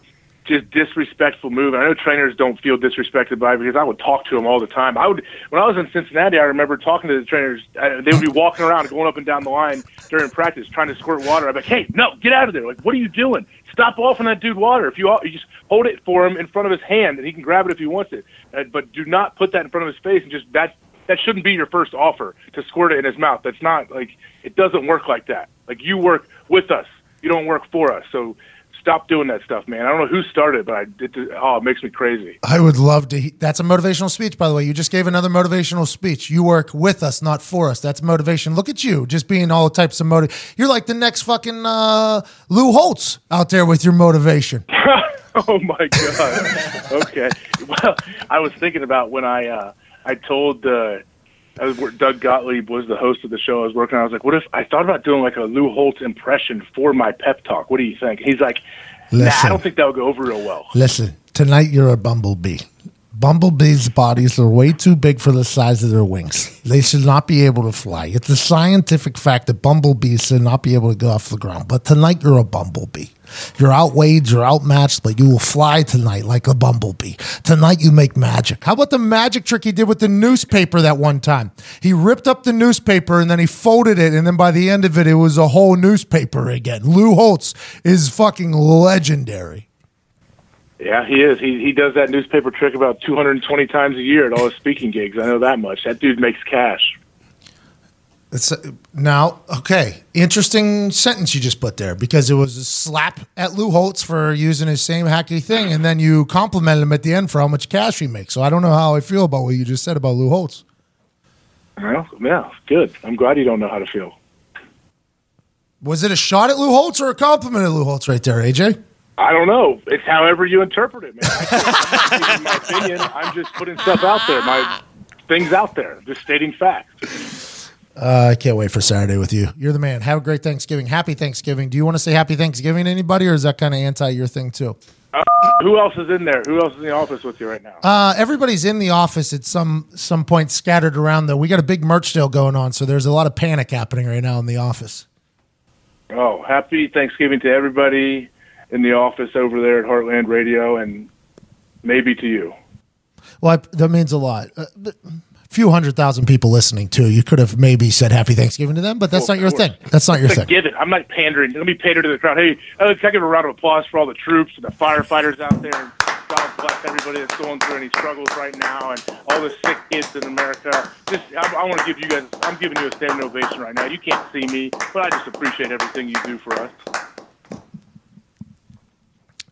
just disrespectful move. And I know trainers don't feel disrespected by it because I would talk to them all the time. I would when I was in Cincinnati. I remember talking to the trainers. Uh, they would be walking around, going up and down the line during practice, trying to squirt water. I'm like, hey, no, get out of there! Like, what are you doing? Stop offering that dude water. If you, you just hold it for him in front of his hand, and he can grab it if he wants it. Uh, but do not put that in front of his face and just that that shouldn't be your first offer to squirt it in his mouth. That's not like it doesn't work like that. Like you work with us, you don't work for us. So stop doing that stuff, man. I don't know who started, but I did. oh, it makes me crazy. I would love to. he- That's a motivational speech, by the way. You just gave another motivational speech. You work with us, not for us. That's motivation. Look at you, just being all types of motive. You're like the next fucking uh, Lou Holtz out there with your motivation. [laughs] oh my god. [laughs] okay. Well, I was thinking about when I uh, I told uh, was Doug Gottlieb was the host of the show I was working on. I was like, what if I thought about doing like a Lou Holtz impression for my pep talk? What do you think? He's like, Nah, I don't think that would go over real well. Listen, tonight you're a bumblebee. Bumblebees' bodies are way too big for the size of their wings. They should not be able to fly. It's a scientific fact that bumblebees should not be able to go off the ground. But tonight you're a bumblebee. You're outweighed, you're outmatched, but you will fly tonight like a bumblebee. Tonight you make magic. How about the magic trick he did with the newspaper that one time? He ripped up the newspaper and then he folded it, and then by the end of it, it was a whole newspaper again. Lou Holtz is fucking legendary. Yeah, he is. He he does that newspaper trick about 220 times a year at all his speaking gigs. I know that much. That dude makes cash. It's uh, now okay. Interesting sentence you just put there because it was a slap at Lou Holtz for using his same hacky thing, and then you complimented him at the end for how much cash he makes. So I don't know how I feel about what you just said about Lou Holtz. Well, yeah, good. I'm glad you don't know how to feel. Was it a shot at Lou Holtz or a compliment at Lou Holtz right there, AJ? I don't know. It's however you interpret it, man. I in my opinion, I'm just putting stuff out there. My things out there, just stating facts. Uh, I can't wait for Saturday with you. You're the man. Have a great Thanksgiving. Happy Thanksgiving. Do you want to say Happy Thanksgiving to anybody, or is that kind of anti your thing too? Who else is in there? Who else is in the office with you right now? Uh, everybody's in the office at some some point, scattered around. Though we got a big merch sale going on, so there's a lot of panic happening right now in the office. Oh, happy Thanksgiving to everybody in the office over there at Heartland Radio, and maybe to you. Well, I, that means a lot. Uh, but few hundred thousand people listening too. You could have maybe said Happy Thanksgiving to them, but that's Well, not your thing. That's not your thing. Give it. I'm not pandering. Let me pander to the crowd. Hey, uh, can I give a round of applause for all the troops and the firefighters out there? And God bless everybody that's going through any struggles right now, and all the sick kids in America. Just, I, I want to give you guys. I'm giving you a standing ovation right now. You can't see me, but I just appreciate everything you do for us.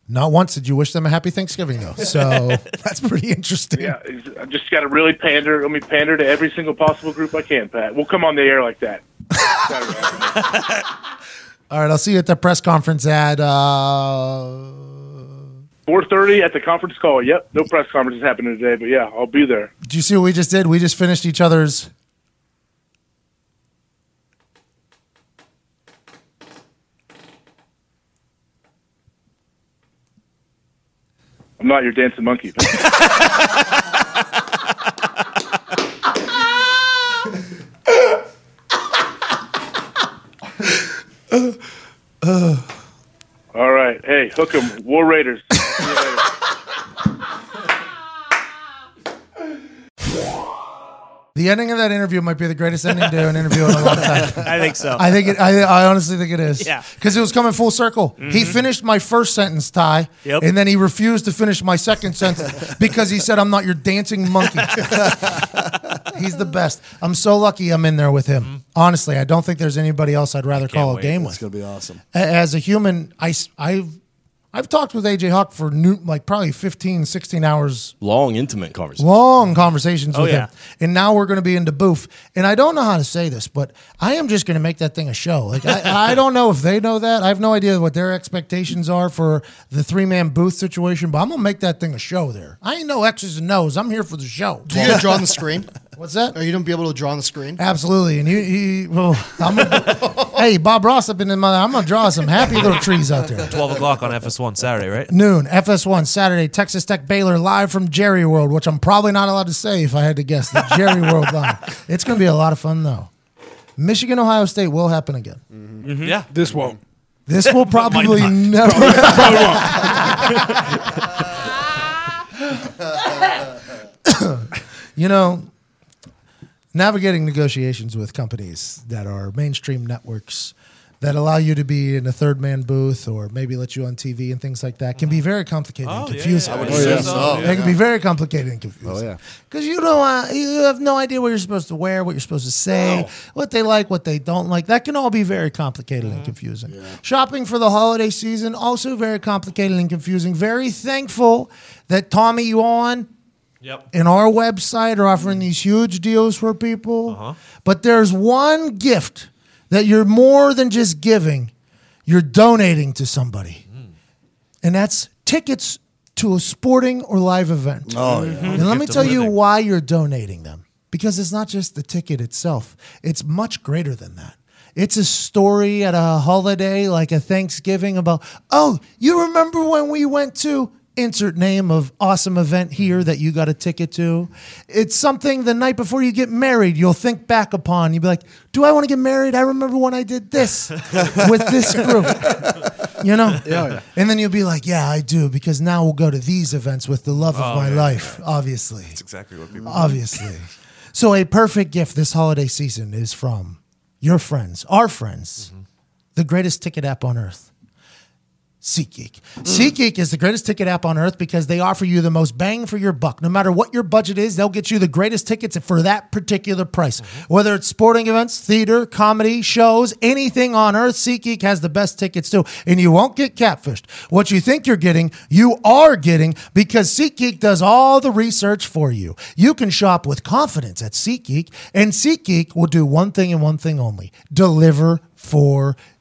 Not once did you wish them a Happy Thanksgiving though, so [laughs] that's pretty interesting. Yeah, I just got to really pander. Let me pander to every single possible group I can, Pat. We'll come on the air like that. [laughs] All right, I'll see you at the press conference at. Uh, 4:30 at the conference call. Yep, no press conference is happening today, but yeah, I'll be there. do you see what we just did? We just finished each other's. I'm not your dancing monkey. [laughs] All right. Hey, hook 'em. War Raiders. See you later. The ending of that interview might be the greatest ending to an interview in a long time. [laughs] I think so. I think it. I, I honestly think it is. Yeah. Because it was coming full circle. He mm-hmm. finished my first sentence, Ty, Yep. and then he refused to finish my second sentence [laughs] because he said, "I'm not your dancing monkey." [laughs] He's the best. I'm so lucky I'm in there with him. Mm-hmm. Honestly, I don't think there's anybody else I'd rather call a wait. game It's gonna be awesome. As a human, I, I, have I've talked with AJ Hawk for new, like probably 15, 16 hours Long, intimate conversation. long conversations oh, with Oh, yeah. him. And now we're going to be into boof. And I don't know how to say this, but I am just going to make that thing a show. Like I, I don't know if they know that. I have no idea what their expectations are for the three man booth situation, but I'm going to make that thing a show there. I ain't no X's and O's. I'm here for the show. Do you get draw on the screen? [laughs] What's that? Are you gonna be able to draw on the screen? Absolutely, and he, he well, I'm gonna, [laughs] hey Bob Ross up in the mother. I'm gonna draw some happy little trees out there. 12 o'clock on FS1 Saturday, right? Noon, FS1 Saturday, Texas Tech Baylor live from Jerry World, which I'm probably not allowed to say if I had to guess. The Jerry World live. It's going to be a lot of fun though. Michigan Ohio State will happen again. Mm-hmm. Mm-hmm. Yeah. This won't. This will [laughs] probably not. [laughs] never. you know, navigating negotiations with companies that are mainstream networks that allow you to be in a third man booth or maybe let you on TV and things like that can be very complicated and Oh, yeah, confusing. yeah, I would Oh, yeah. so. It can be very complicated and confusing. Oh, yeah. Because you know, uh, you have no idea what you're supposed to wear, what you're supposed to say, what they like, what they don't like. That can all be very complicated and confusing. Shopping for the holiday season also very complicated and confusing. Very thankful that Tommy Yuan Yep. and our website are offering these huge deals for people. But there's one gift that you're more than just giving, you're donating to somebody. And that's tickets to a sporting or live event. Oh yeah. And let me tell you why you're donating them. Because it's not just the ticket itself, it's much greater than that. It's a story at a holiday like a Thanksgiving about, oh, you remember when we went to insert name of awesome event here that you got a ticket to? It's something the night before you get married, you'll think back upon. You'll be like, do I want to get married? I remember when I did this [laughs] with this group. You know? Yeah. And then you'll be like, yeah, I do, because now we'll go to these events with the love of Oh, my yeah, life, obviously. That's exactly what people Obviously. so, a perfect gift this holiday season is from your friends, our friends, mm-hmm. the greatest ticket app on earth. SeatGeek. SeatGeek is the greatest ticket app on earth because they offer you the most bang for your buck. No matter what your budget is, they'll get you the greatest tickets for that particular price. Mm-hmm. Whether it's sporting events, theater, comedy, shows, anything on earth, SeatGeek has the best tickets too. And you won't get catfished. What you think you're getting, you are getting because SeatGeek does all the research for you. You can shop with confidence at SeatGeek, and SeatGeek will do one thing and one thing only deliver for you.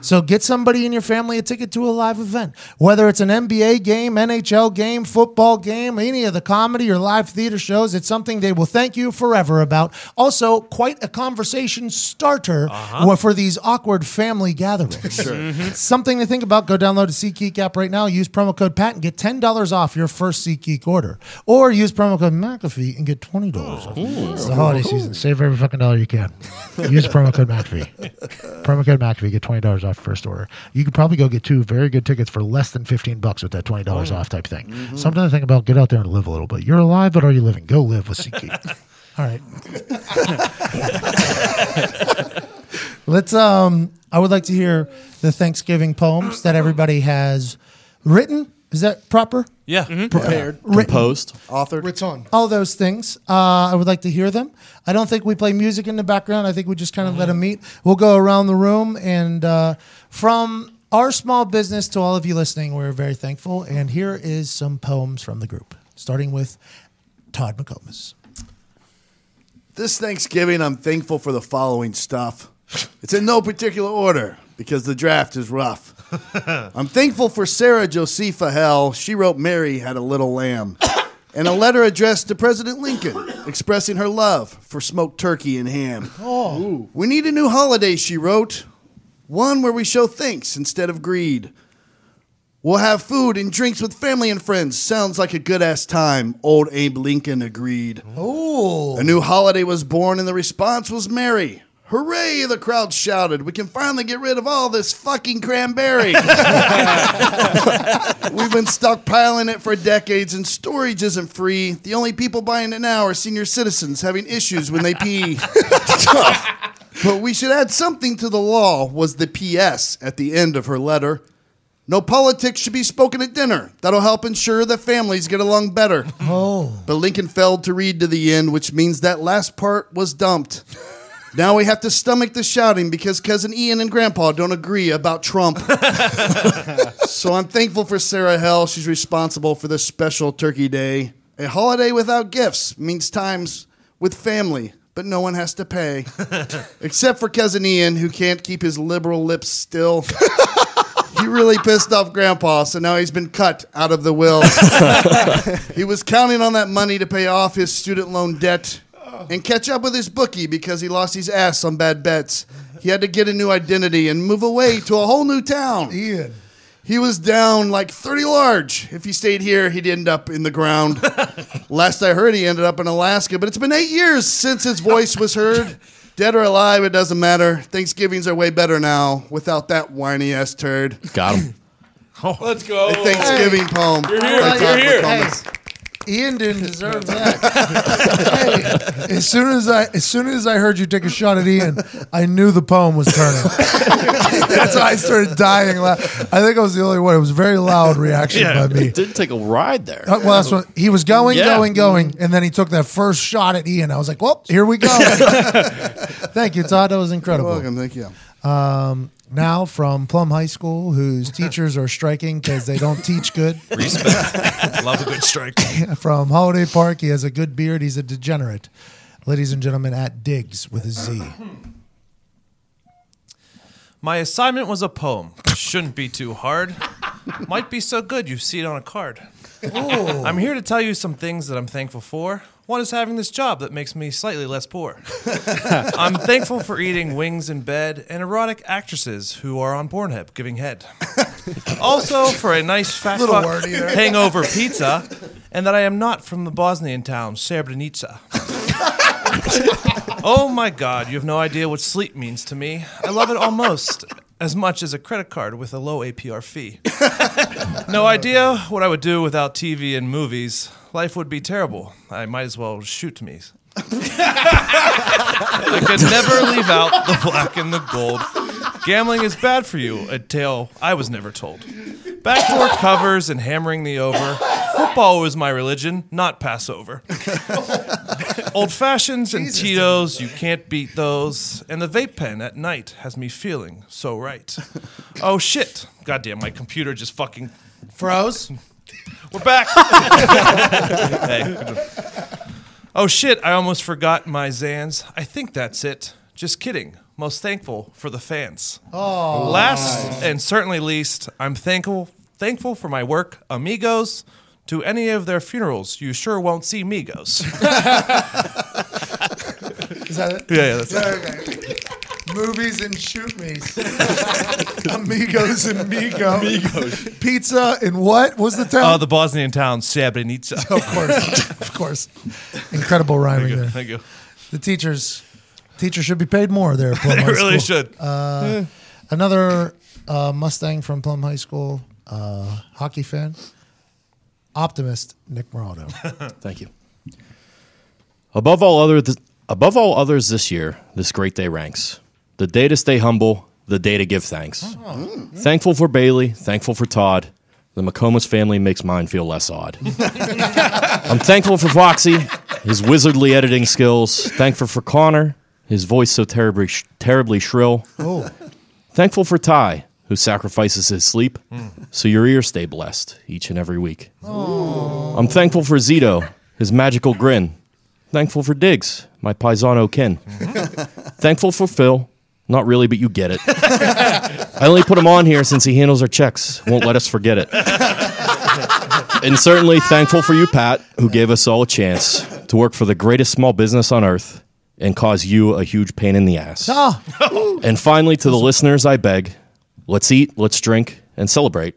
So get somebody in your family a ticket to a live event, whether it's an NBA game, NHL game, football game, any of the comedy or live theater shows. It's something they will thank you forever about. Also, quite a conversation starter uh-huh. for these awkward family gatherings. [laughs] [laughs] Something to think about. Go download the SeatGeek app right now. Use promo code PAT and get $10 off your first SeatGeek order. Or use promo code McAfee and get $20 off. It's the holiday season. Save every fucking dollar you can. Use promo code McAfee. [laughs] promo code McAfee. You get $20 off first order. You could probably go get two very good tickets for less than 15 bucks with that $20 off type thing. Something to think about. Get out there and live a little bit. You're alive, but are you living? Go live with SeatGeek. [laughs] All right. [laughs] Let's. Um, I would like to hear the Thanksgiving poems that everybody has written. Is that proper? Yeah. Prepared, Written. Composed. authored. Riton. All those things. Uh, I would like to hear them. I don't think we play music in the background. I think we just kind of let them meet. We'll go around the room, and uh, from our small business to all of you listening, we're very thankful. And here is some poems from the group, starting with Todd McComas. This Thanksgiving, I'm thankful for the following stuff. It's in no particular order because the draft is rough. [laughs] I'm thankful for Sarah Josepha Hale. She wrote Mary Had a Little Lamb. [coughs] And a letter addressed to President Lincoln expressing her love for smoked turkey and ham. Oh. We need a new holiday, she wrote. One where we show thanks instead of greed. We'll have food and drinks with family and friends. Sounds like a good ass time. Old Abe Lincoln agreed. Oh, A new holiday was born, and the response was merry. Hooray, the crowd shouted. We can finally get rid of all this fucking cranberry. [laughs] We've been stockpiling it for decades, and storage isn't free. The only people buying it now are senior citizens having issues when they pee. [laughs] but we should add something to the law, was the P.S. at the end of her letter. No politics should be spoken at dinner. That'll help ensure that families get along better. oh, But Lincoln failed to read to the end, which means that last part was dumped. Now we have to stomach the shouting because cousin Ian and Grandpa don't agree about Trump. [laughs] so I'm thankful for Sarah Hale. She's responsible for this special Turkey Day. A holiday without gifts means times with family, but no one has to pay. [laughs] Except for cousin Ian, who can't keep his liberal lips still. he really pissed off Grandpa, so now he's been cut out of the will. [laughs] he was counting on that money to pay off his student loan debt [laughs] and catch up with his bookie because he lost his ass on bad bets. He had to get a new identity and move away to a whole new town. Ian. He was down like 30 large. If he stayed here, he'd end up in the ground. [laughs] Last I heard, he ended up in Alaska, but it's been eight years since his voice was heard. [laughs] Dead or alive, it doesn't matter. Thanksgivings are way better now without that whiny ass turd. Got him. Let's go. A Thanksgiving poem. You're here. by You're Todd here. McComas. Ian didn't deserve that. hey, as soon as I as soon as I heard you take a shot at Ian, I knew the poem was turning. [laughs] That's why I started dying. la- I think I was the only one. It was a very loud reaction Yeah. by me. Did take a ride there. Uh, Well, that's what he was going, Yeah. going, going, and then he took that first shot at Ian. I was like, "Well, here we go." [laughs] Thank you, Todd. That was incredible. Welcome, thank you. Um, now from Plum High School, whose [laughs] teachers are striking because they don't teach good. [laughs] Respect. Love a good strike. [laughs] from Holiday Park, he has a good beard. He's a degenerate. Ladies and gentlemen, at Diggs with a Z. My assignment was a poem. Shouldn't be too hard. Might be so good you see it on a card. I'm here to tell you some things that I'm thankful for. One is having this job that makes me slightly less poor. [laughs] I'm thankful for eating wings in bed and erotic actresses who are on Pornhub giving head. [laughs] Also for a nice fat Little fuck wordy there. hangover pizza, and that I am not from the Bosnian town Srebrenica. [laughs] Oh my God, you have no idea what sleep means to me. I love it almost as much as a credit card with a low APR fee. no idea what I would do without TV and movies. Life would be terrible. I might as well shoot me. [laughs] I could never leave out the black and the gold. Gambling is bad for you, a tale I was never told. Backdoor covers and hammering the over. Football was my religion, not Passover. Old fashions and Tito's, you can't beat those. And the vape pen at night has me feeling so right. Oh shit. Goddamn, my computer just fucking. Froze. We're back. [laughs] hey. Oh shit, I almost forgot my Zans. I think that's it. Just kidding. Most thankful for the fans. Oh. Last and certainly least, I'm thankful thankful for my work, amigos. To any of their funerals, you sure won't see Migos. [laughs] Is that it? yeah, yeah, that's Okay. Movies and shoot me's. [laughs] Amigos and Migo. Amigos. Pizza and what? What was the town? Uh, the Bosnian town Srebrenica. [laughs] of course. of course. Incredible rhyming there. Thank you. The teachers teachers should be paid more there at Plum [laughs] They High really School. should. Another uh, Mustang from Plum High School, uh, hockey fan, optimist Nick Morado. Thank you. Above all other th- above all others this year, this great day ranks. The day to stay humble, the day to give thanks. Oh. Hmm. Thankful for Bailey, thankful for Todd. The McComas family makes mine feel less odd. [laughs] I'm thankful for Foxy, his wizardly editing skills. Thankful for Connor, his voice so terribly sh- terribly shrill. Oh, Thankful for Ty, who sacrifices his sleep hmm. so your ears stay blessed each and every week. Oh. I'm thankful for Zito, his magical grin. Thankful for Diggs, my paisano kin. Hmm. thankful for Phil. Not really, but you get it. [laughs] I only put him on here since he handles our checks. Won't let us forget it. [laughs] and certainly thankful for you, Pat, who gave us all a chance to work for the greatest small business on earth and cause you a huge pain in the ass. Ah, [laughs] And finally, to the listeners, I beg, let's eat, let's drink, and celebrate.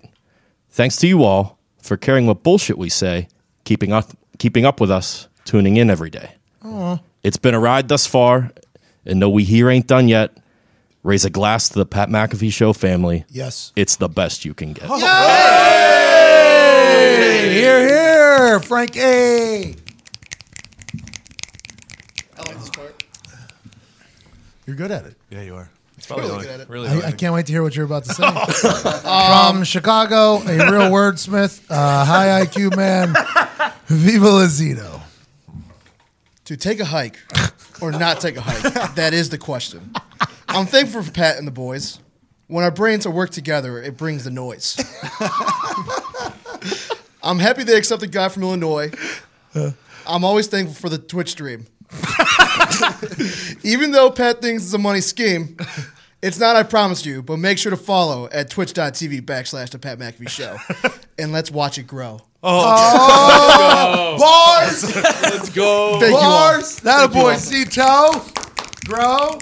Thanks to you all for caring what bullshit we say, keeping up, keeping up with us, tuning in every day. It's been a ride thus far, and though we here ain't done yet, raise a glass to the Pat McAfee Show family. yes. It's the best you can get. Hey, here, here, Frank A. I like this part. You're good at it. Yeah, you are. It's probably Really good at it. really I, I can't wait to hear what you're about to say. [laughs] From Chicago, a real [laughs] wordsmith, uh, high IQ man, Viva Lazito. To take a hike or not take a hike, that is the question. I'm thankful for Pat and the boys. When our brains are work together, it brings the noise. [laughs] I'm happy they accepted God from Illinois. I'm always thankful for the Twitch stream. [laughs] Even though Pat thinks it's a money scheme, it's not, I promise you, but make sure to follow at twitch.tv backslash the Pat McAfee Show. [laughs] And let's watch it grow. Oh, oh. bars! Let's go. Thank you all. Bars! That a boy, Zito. Grow.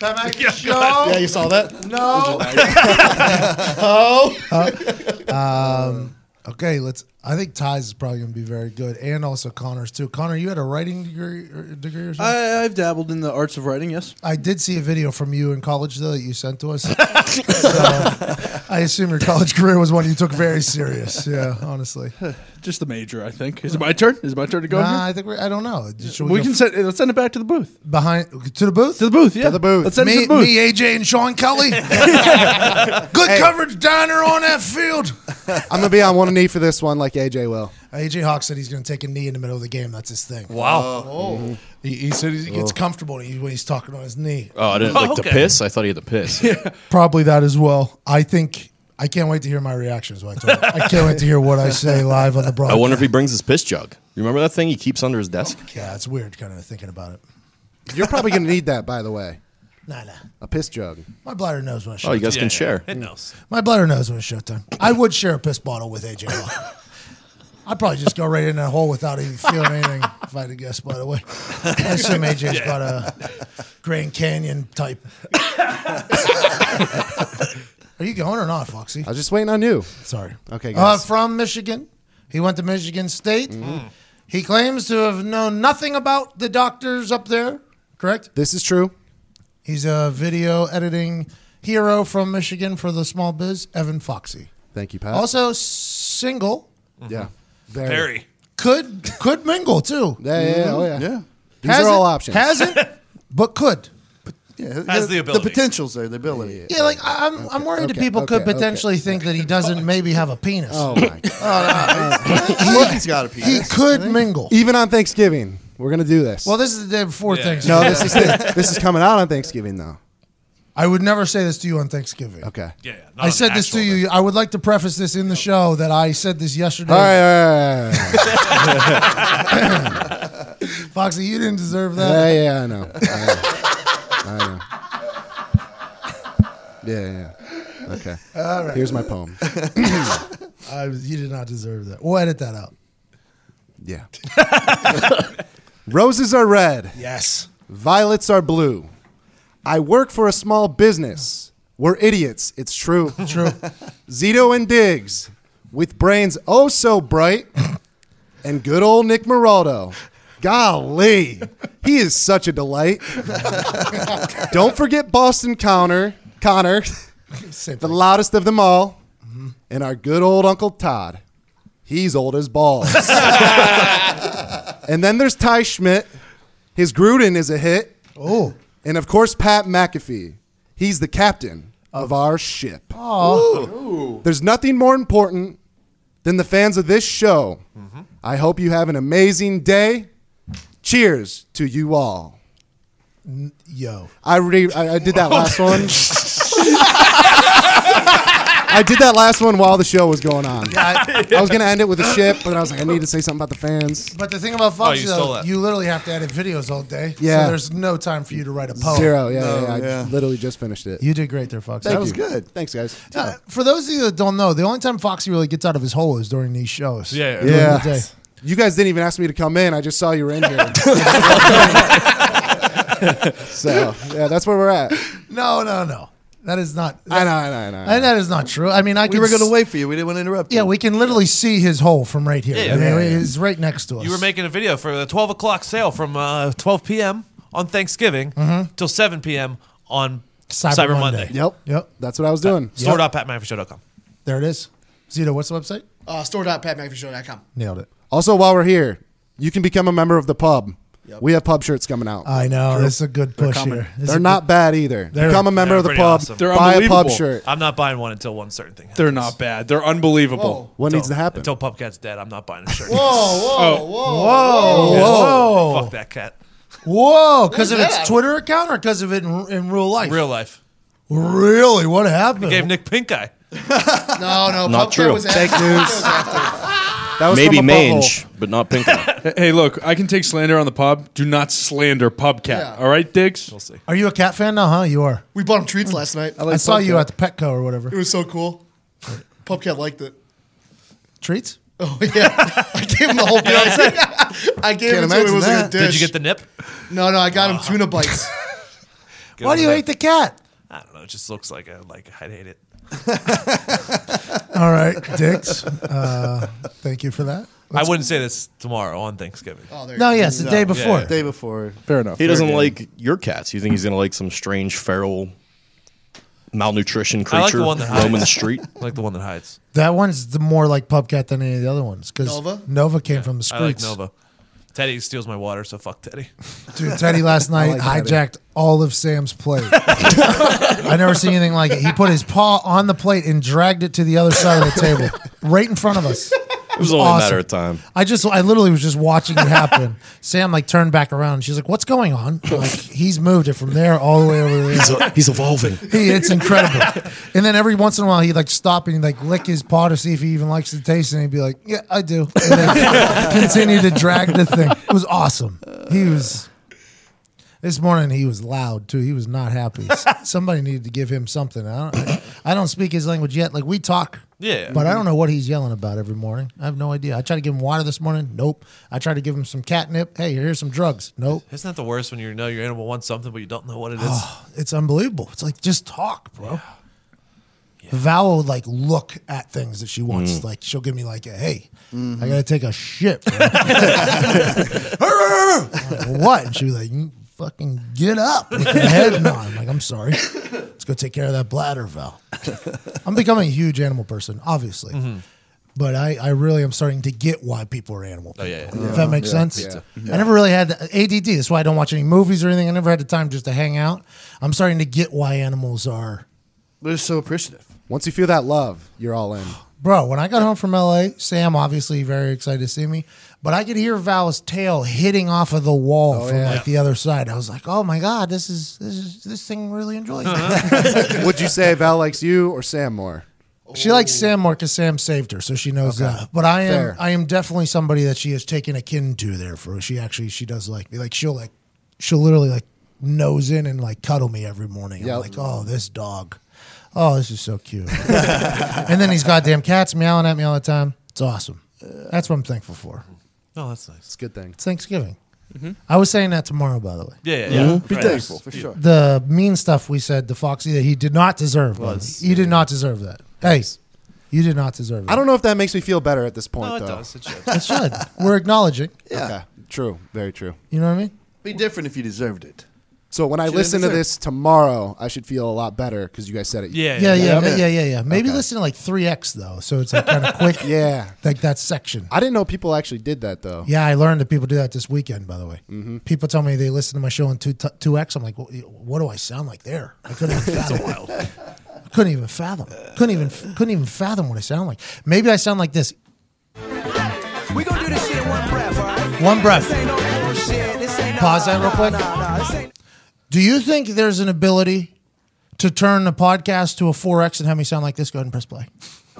Pat McAfee Show. Yeah, you saw that? No. [laughs] Oh. [laughs] Um, okay, let's. I think Ty's is probably going to be very good, and also Connor's too. Connor, you had a writing degree or, degree or something? I, I've dabbled in the arts of writing. Yes. I did see a video from you in college though that you sent to us. [laughs] so, uh, I assume your college career was one you took very serious. Yeah, honestly. [sighs] Just the major, I think. Is it my turn? Is it my turn to go? Nah, here? I think we're, I don't know. Should we, we go can send. Let's send it back to the booth. behind to the booth. To the booth. Yeah. the booth. Let's send it me, to the booth. me, AJ, and Sean Kelly. [laughs] Good coverage diner on that field. I'm gonna be on one knee for this one, like AJ will. AJ Hawk said he's going to take a knee in the middle of the game. That's his thing. Wow. Oh. Oh. He, he said he gets oh. comfortable when he- when he's talking on his knee. Oh, I didn't like okay. to piss. I thought he had the piss. [laughs] Probably that as well. I think I can't wait to hear my reactions. When I, told him. I can't wait to hear what I say live on the broadcast. [laughs] I broadcast. wonder if he brings his piss jug. You remember that thing he keeps under his desk? Yeah, it's weird, kind of thinking about it. You're probably gonna need that, by the way. [laughs] Nah, nah. A piss jug. My bladder knows when it's Oh, you showtime. guys can share. It knows. My bladder knows when it's showtime. I would share a piss bottle with AJ. Hawk. I'd probably just go right in that hole without even feeling anything. If I had to guess, by the way, I assume AJ's got a Grand Canyon type. Are you going or not, Foxy? I was just waiting on you. Sorry. Okay, Uh, guys. from Michigan. He went to Michigan State. He claims to have known nothing about the doctors up there, correct? This is true. He's a video editing hero from Michigan for the small biz, Evan Foxy. Thank you, Pat. Also single, yeah. Very. Very. could could mingle too. Yeah, yeah, yeah. Oh, yeah. Yeah. These Hasn't- are all options. Hasn't, [laughs] but could. Yeah, Has the ability. The potential's there, the ability. Yeah, like I- I'm, I'm worried that okay, people could okay, potentially think that he doesn't maybe have a penis. Oh my [laughs] god. Oh, Look, [laughs] he's got a penis. he could mingle. Even on Thanksgiving, we're gonna do this. Well, this is the day before Yeah. Thanksgiving. no, this is this is coming out on Thanksgiving though. I would never say this to you on Thanksgiving. Okay. Yeah, yeah. I said this to actual you. I would like to preface this in the show that I said this yesterday. All right, all right, all right. [laughs] Foxy, you didn't deserve that. yeah, yeah, I know. I know. I know. Yeah, yeah. Okay. All right. Here's my poem. [coughs] I was, you did not deserve that. We'll edit that out. Yeah. [laughs] Roses are red. Yes. Violets are blue. I work for a small business. We're idiots. It's true. True. [laughs] Zito and Diggs, with brains oh so bright, and good old Nick Moraldo. Golly, he is such a delight. [laughs] Don't forget Boston Connor, Connor, the loudest of them all, and our good old Uncle Todd. He's old as balls. [laughs] and then there's Ty Schmidt, His Gruden is a hit. Oh. And of course, Pat McAfee. He's the captain of our ship. Oh. There's nothing more important than the fans of this show. I hope you have an amazing day. Cheers to you all. Yo. I re- I, I did that last one. [laughs] I did that last one while the show was going on. I- I was gonna end it with a ship, but I was like, I need to say something about the fans. But the thing about Fox, Oh, you though, that. you literally have to edit videos all day. Yeah. So there's no time for you to write a poem. Zero. Yeah, No, yeah, I yeah. literally just finished it. You did great there, Fox. Thank That was you. good. Thanks, guys. Uh, for those of you that don't know, the only time Foxy really gets out of his hole is during these shows. Yeah, yeah. During Yeah. the day. You guys didn't even ask me to come in. I just saw you were in here. [laughs] [laughs] so yeah, that's where we're at. No, no, no. That is not. I know, I know, I know. And that is not true. I mean, I We can were going to wait for you. We didn't want to interrupt you. Yeah, we can literally see his hole from right here. Yeah, I mean, yeah, He's right next to us. You were making a video for the 12 o'clock sale from uh, 12 p.m. on Thanksgiving till 7 p.m. on Cyber Cyber, Monday. Monday. Yep, Yep. that's what I was doing. Store.patmcafeeshow.com. There it is. Zito, what's the website? Uh, store.patmcafeeshow.com. Nailed it. Also, while we're here, you can become a member of the pub. We have pub shirts coming out. I know. This is a good push coming. here. This They're is not bad either. They're- Become a member of the pretty pub. awesome. They're buy a pub unbelievable. shirt. I'm not buying one until one certain thing happens. They're not bad. They're unbelievable. What needs to happen? Until Pubcat's dead, I'm not buying a shirt. Whoa, whoa, [laughs] Oh. whoa. Whoa, whoa, Fuck that cat. whoa! Because of its? Twitter account or because of it in, in real life? Real life. Really? What happened? He gave Nick pink eye. [laughs] No, no. Not Pubcat true. Was Fake news. Pubcat was after. That was Maybe from a butthole. mange, but not pink eye. [laughs] Hey, hey, look, I can take slander on the pub. Do not slander Pubcat. Yeah. All right, Diggs? We'll see. Are you a cat fan now? Huh? You are. We bought him treats last night. I saw you at the Petco or whatever. It was so cool. Pubcat liked it. Treats? Oh [laughs] yeah, I gave him the whole bag. I gave Can't him to him. It was that. like a dish. Did you get the nip? No, no. I got him tuna bites. Why do you hate the cat? I don't know. It just looks like I like I'd hate it. [laughs] All right, Diggs. Uh, thank you for that. I wouldn't say this tomorrow on Thanksgiving. Oh, there. No, you yes, the day before. yeah. Day before. Fair enough. He Fair doesn't game. like your cats. You think he's gonna like some strange feral malnutrition I like creature the one that roaming the street? [laughs] I like the one that hides. That one's the more like Pubcat than any of the other ones because Nova? Nova came from the I like streets. Nova. Teddy steals my water, so fuck Teddy. Dude, Teddy last [laughs] night like Teddy. hijacked all of Sam's plate. I never seen anything like it. He put his paw on the plate and dragged it to the other side of the table, right in front of us. It was only a awesome. matter of time. I just, I literally was just watching it happen. [laughs] Sam like turned back around. And she's like, "What's going on?" Like he's moved it from there all the way over there. He's, he's evolving. [laughs] He, it's incredible. And then every once in a while, he'd like stop and he'd like lick his paw to see if he even likes the taste, and he'd be like, "Yeah, I do." And then [laughs] continue to drag the thing. It was awesome. He was. This morning he was loud too. He was not happy. Somebody needed to give him something. I don't, I, I don't speak his language yet. Like we talk, Yeah. but I mm-hmm. don't know what he's yelling about every morning. I have no idea. I tried to give him water this morning. Nope. I tried to give him some catnip. Hey, here's some drugs. Nope. Isn't that the worst when you know your animal wants something but you don't know what it is? Oh, it's unbelievable. It's like just talk, bro. Val will like look at things that she wants. Mm. Like she'll give me like, a, "Hey, I mm-hmm. gotta take a shit." [laughs] [laughs] like, what? And she was like, "You "Fucking get up with your head [laughs] nod." I'm like, "I'm sorry. Let's go take care of that bladder, Val." I'm becoming a huge animal person, obviously. Mm-hmm. But I, I really am starting to get why people are animal people. Oh, yeah, yeah. If that makes sense. yeah. I never really had the, ADD. That's why I don't watch any movies or anything. I never had the time just to hang out. I'm starting to get why animals are. They're so appreciative. Once you feel that love, you're all in. Bro, when I got home from LA, Sam obviously very excited to see me, but I could hear Val's tail hitting off of the wall oh, from yeah. like the other side. I was like, "Oh my god, this is this is this thing really enjoys it." Uh-huh. [laughs] Would you say Val likes you or Sam more? She likes Sam more because Sam saved her, so she knows that. But I am Fair. I am definitely somebody that she has taken a kin to Therefore, She actually she does like me. Like she'll like she'll literally like nose in and like cuddle me every morning. Yep. I'm like, oh, this dog. Oh, this is so cute. [laughs] and then these goddamn cats meowing at me all the time. It's awesome. That's what I'm thankful for. Oh, that's nice. It's a good thing. It's Thanksgiving. Mm-hmm. I was saying that tomorrow, by the way. Yeah, yeah. Mm-hmm. yeah. Be Right. thankful for sure. The mean stuff we said to Foxy that he did not deserve. buddy. Was, you did not deserve that. Hey, you did not deserve that. I don't know if that makes me feel better at this point, No, it though. does. It should. It should. We're acknowledging. [laughs] Yeah. Okay. True. Very true. You know what I mean? Be different if you deserved it. So when I Shit, listen to this tomorrow, I should feel a lot better because you guys said it. Yeah, Yeah, yeah, Yeah. yeah, yeah, yeah. Maybe Okay. listen to like 3x though, so it's like kind of [laughs] quick. Yeah. like that section. I didn't know people actually did that though. Yeah, I learned that people do that this weekend. By the way, mm-hmm. people tell me they listen to my show on two two X. I'm like, well, what do I sound like there? I couldn't even [laughs] fathom. [laughs] I couldn't even fathom. Couldn't even couldn't even fathom what I sound like. Maybe I sound like this. We gonna do this shit in one breath, all right? One breath. This ain't no bullshit. This ain't no- Pause that real quick. Do you think there's an ability to turn the podcast to a 4X and have me sound like this? Go ahead and press play.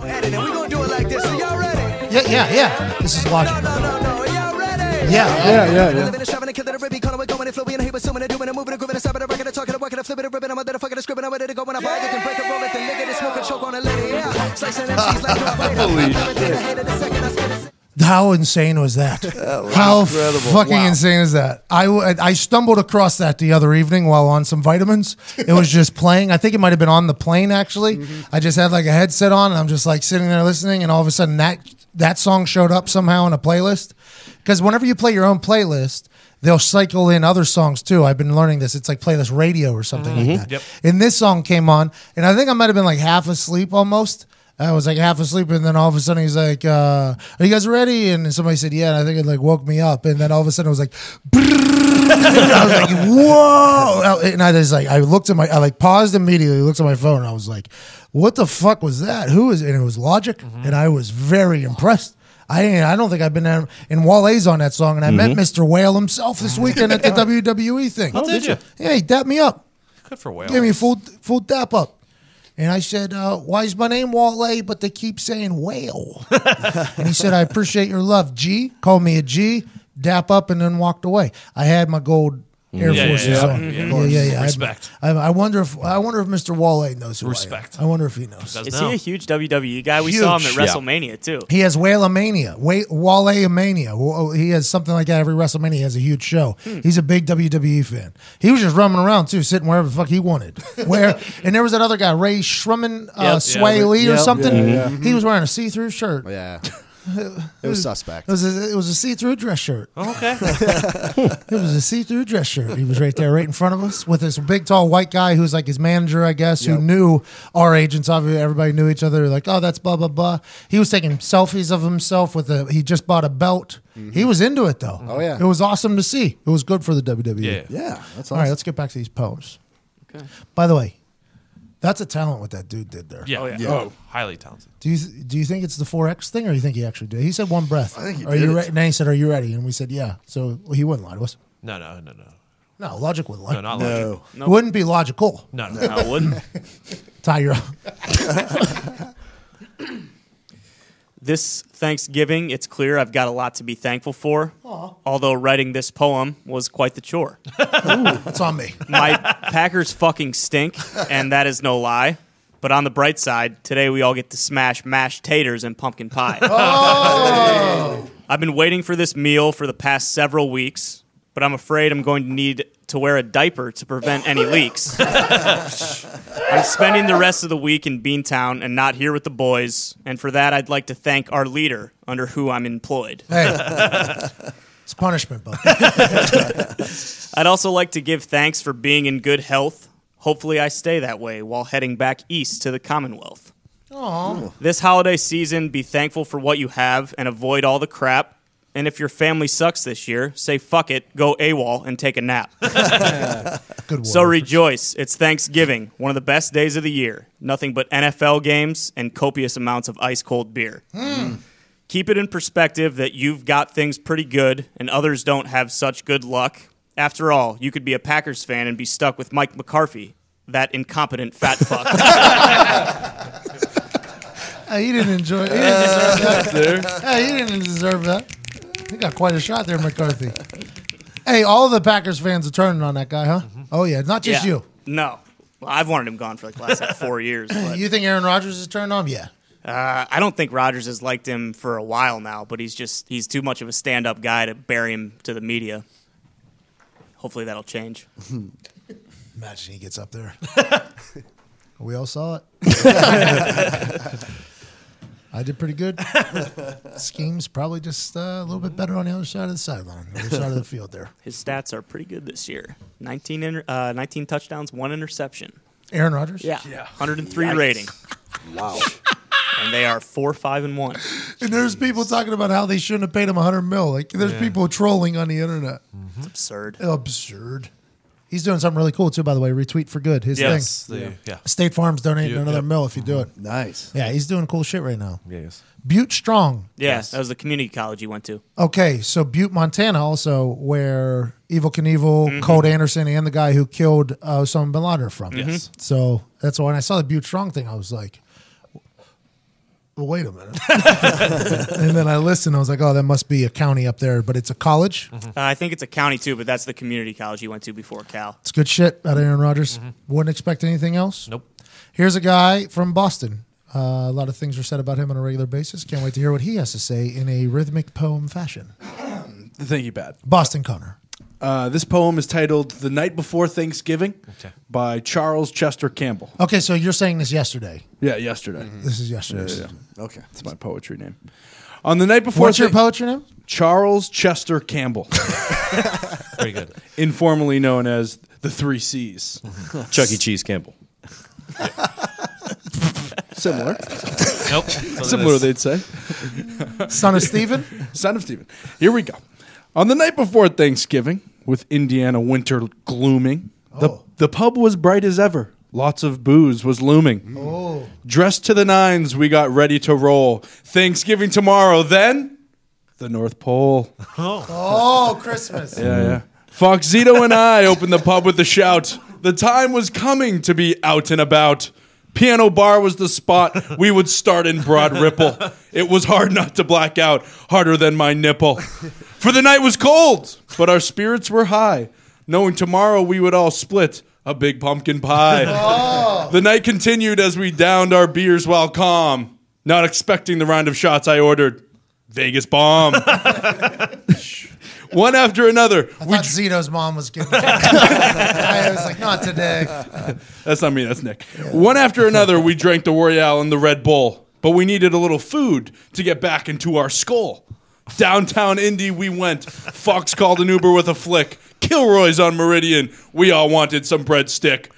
edit it. We gonna do it like this. Are y'all ready? Yeah, yeah, yeah. This is logic. No, no, no, no. Are y'all ready? Yeah. Yeah, yeah, yeah. Living and shoving and killing and ripping, calling, going and flipping and heaping, assuming and doing and moving and grooving and stopping and rocking and talking and walking and flipping and ripping. I'm a motherfucker and scribbling. I'm ready to go when I buy it. Then break and roll it, then lick it and smoke and choke on a lady. Yeah. Slicing MCs like [laughs] Holy shit. How insane was that? How incredible. fucking Wow. insane is that? I, I stumbled across that the other evening while on some vitamins. It was just playing. I think it might have been on the plane actually. Mm-hmm. I just had like a headset on and I'm just like sitting there listening, and all of a sudden that that song showed up somehow in a playlist. Because whenever you play your own playlist, they'll cycle in other songs too. I've been learning this. It's like playlist radio or something like mm-hmm. that. Yep. And this song came on, and I think I might have been like half asleep almost. I was like half asleep, and then all of a sudden he's like, uh, "Are you guys ready?" And somebody said, "Yeah." And I think it like woke me up, and then all of a sudden it was like, [laughs] I was like, "Whoa!" And I just like I looked at my, I like paused immediately, looked at my phone, and I was like, "What the fuck was that? Who is?" And it was Logic, and I was very impressed. I I don't think I've been in, in Wale's on that song, and I met Mr. Whale himself this [laughs] weekend at the WWE thing. Oh, did you? Yeah, he dapped me up. Good for whale. Gave me a full full dap up. And I said, uh, why is my name Wale, but they keep saying whale? and he said, I appreciate your love. G, called me a G, dap up, and then walked away. I had my gold Air Yeah, yeah, Forces yeah. on. Yeah, yeah, yeah. Respect. I, I wonder if I wonder if Mr. Wale knows who Respect. I am. I wonder if he knows. Does Is now. he a huge WWE guy? We saw him at Huge. Yeah. WrestleMania too. He has Whalemania, Wale Mania. He has something like that every WrestleMania. He has a huge show. Hmm. He's a big WWE fan. He was just roaming around too, sitting wherever the fuck he wanted. [laughs] Where and there was that other guy, Rae Sremmurd, uh, Yep. Swae Yeah, Lee or yep, something. yeah, yeah. He was wearing a see-through shirt. Yeah. It was suspect. It was a, it was a see-through dress shirt. Oh, okay. [laughs] It was a see-through dress shirt. He was right there, right in front of us, with this big, tall white guy who's like his manager, I guess, who knew our agents. Obviously, everybody knew each other. Like, oh, that's blah blah blah. He was taking selfies of himself with a. He just bought a belt. Mm-hmm. He was into it though. Oh, yeah. it was awesome to see. It was good for the WWE. Yeah. Yeah, that's All right, let's get back to these poems. Okay. By the way, that's a talent what that dude did there. Yeah. Oh, yeah. Oh. Highly talented. Do you do you think it's the four X thing, or do you think he actually did? He said one breath. I think he are did you it. ready? And then he said, "Are you ready?" And we said, "Yeah." So well, he wouldn't lie to us. No, no, no, no. No, logic wouldn't lie. No, not logic. No. Nope. Wouldn't be logical. No, no. No, it wouldn't. [laughs] Ty, you're [laughs] This Thanksgiving, it's clear I've got a lot to be thankful for. Although writing this poem was quite the chore. [laughs] That's on me. My Packers fucking stink, and that is no lie. But on the bright side, today we all get to smash mashed taters and pumpkin pie. Oh! I've been waiting for this meal for the past several weeks, but I'm afraid I'm going to need to wear a diaper to prevent any leaks. [laughs] I'm spending the rest of the week in Beantown and not here with the boys, and for that I'd like to thank our leader under who I'm employed. Hey, [laughs] it's punishment, bud. [laughs] I'd also like to give thanks for being in good health. Hopefully, I stay that way while heading back east to the Commonwealth. Aww. This holiday season, be thankful for what you have and avoid all the crap. And if your family sucks this year, say fuck it, go AWOL, and take a nap. [laughs] Good So rejoice. It's Thanksgiving, one of the best days of the year. Nothing but NFL games and copious amounts of ice cold beer. Hmm. Keep it in perspective that you've got things pretty good and others don't have such good luck. After all, you could be a Packers fan and be stuck with Mike McCarthy, that incompetent fat fuck. [laughs] Hey, he didn't enjoy. He didn't deserve that. Hey, he didn't deserve that. He got quite a shot there, McCarthy. Hey, all the Packers fans are turning on that guy, huh? Oh yeah, not just Yeah. you. No. Well, I've wanted him gone for like the last like four [laughs] years. But, You think Aaron Rodgers is turned on? Yeah. uh, I don't think Rodgers has liked him for a while now, but he's just he's too much of a stand up guy to bury him to the media. Hopefully that'll change. [laughs] Imagine he gets up there. [laughs] we all saw it. I I did pretty good. [laughs] Scheme's probably just uh, a little bit better on the other side of the sideline, the other side of the [laughs] field there. His stats are pretty good this year. 19, inter- uh, 19 touchdowns, one interception. Aaron Rodgers? Yeah. 103 rating. Wow. [laughs] And they are 4 5 and 1. And there's people talking about how they shouldn't have paid him 100 mil. Like, there's Yeah. people trolling on the internet. It's absurd. Absurd. He's doing something really cool too, by the way. Retweet for good. His Yes, thing. the- yeah. State Farm's donating Butte, another yep. mill if you do it. Nice. Yeah, he's doing cool shit right now. Yes. Butte Strong. Yeah, that was the community college you went to. Okay, so Butte, Montana, also where Evel Knievel, Mhm. Colt Anderson, and the guy who killed uh, Osama bin Laden are from. Yes. So that's why when I saw the Butte Strong thing, I was like, well, wait a minute. [laughs] and then I listened. I was like, oh, that must be a county up there, but it's a college. Uh, I think it's a county too, but that's the community college you went to before Cal. It's good shit out of Aaron Rodgers. Wouldn't expect anything else. Nope. Here's a guy from Boston. Uh, a lot of things are said about him on a regular basis. Can't wait to hear what he has to say in a rhythmic poem fashion. Thank you, Pat. Boston Connor. Uh, this poem is titled "The Night Before Thanksgiving" Okay. by Charles Chester Campbell. Okay, so you're saying this yesterday. Yeah, yesterday. Mm-hmm. This is yesterday. Yeah, yeah. Mm-hmm. Okay, it's my poetry name. On the night before, What's your poetry name? Charles Chester Campbell, [laughs] Very good. informally known as the Three C's. Mm-hmm. Chuck E. Cheese Campbell. [laughs] Similar. Nope. That's what it Similar, they'd say. Son of Stephen? [laughs] Son of Stephen. Here we go. On the night before Thanksgiving, with Indiana winter glooming, the, oh. the pub was bright as ever. Lots of booze was looming. Mm. Oh. Dressed to the nines, we got ready to roll. Thanksgiving tomorrow, then the North Pole. [laughs] Oh. oh, Christmas. Yeah, yeah. Fox Zito and I opened the pub with a shout. The time was coming to be out and about. Piano bar was the spot we would start in Broad Ripple. It was hard not to black out, harder than my nipple. For the night was cold, but our spirits were high, knowing tomorrow we would all split a big pumpkin pie. [laughs] Oh. The night continued as we downed our beers while calm, not expecting the round of shots I ordered. Vegas bomb. [laughs] One after another. I thought Zito's mom was giving [laughs] I was like, not today. That's not me, that's Nick. One after another, we drank the Royal and the Red Bull, but we needed a little food to get back into our skull. Downtown Indy, we went. Fox called an Uber with a flick. Kilroy's on Meridian. We all wanted some breadstick.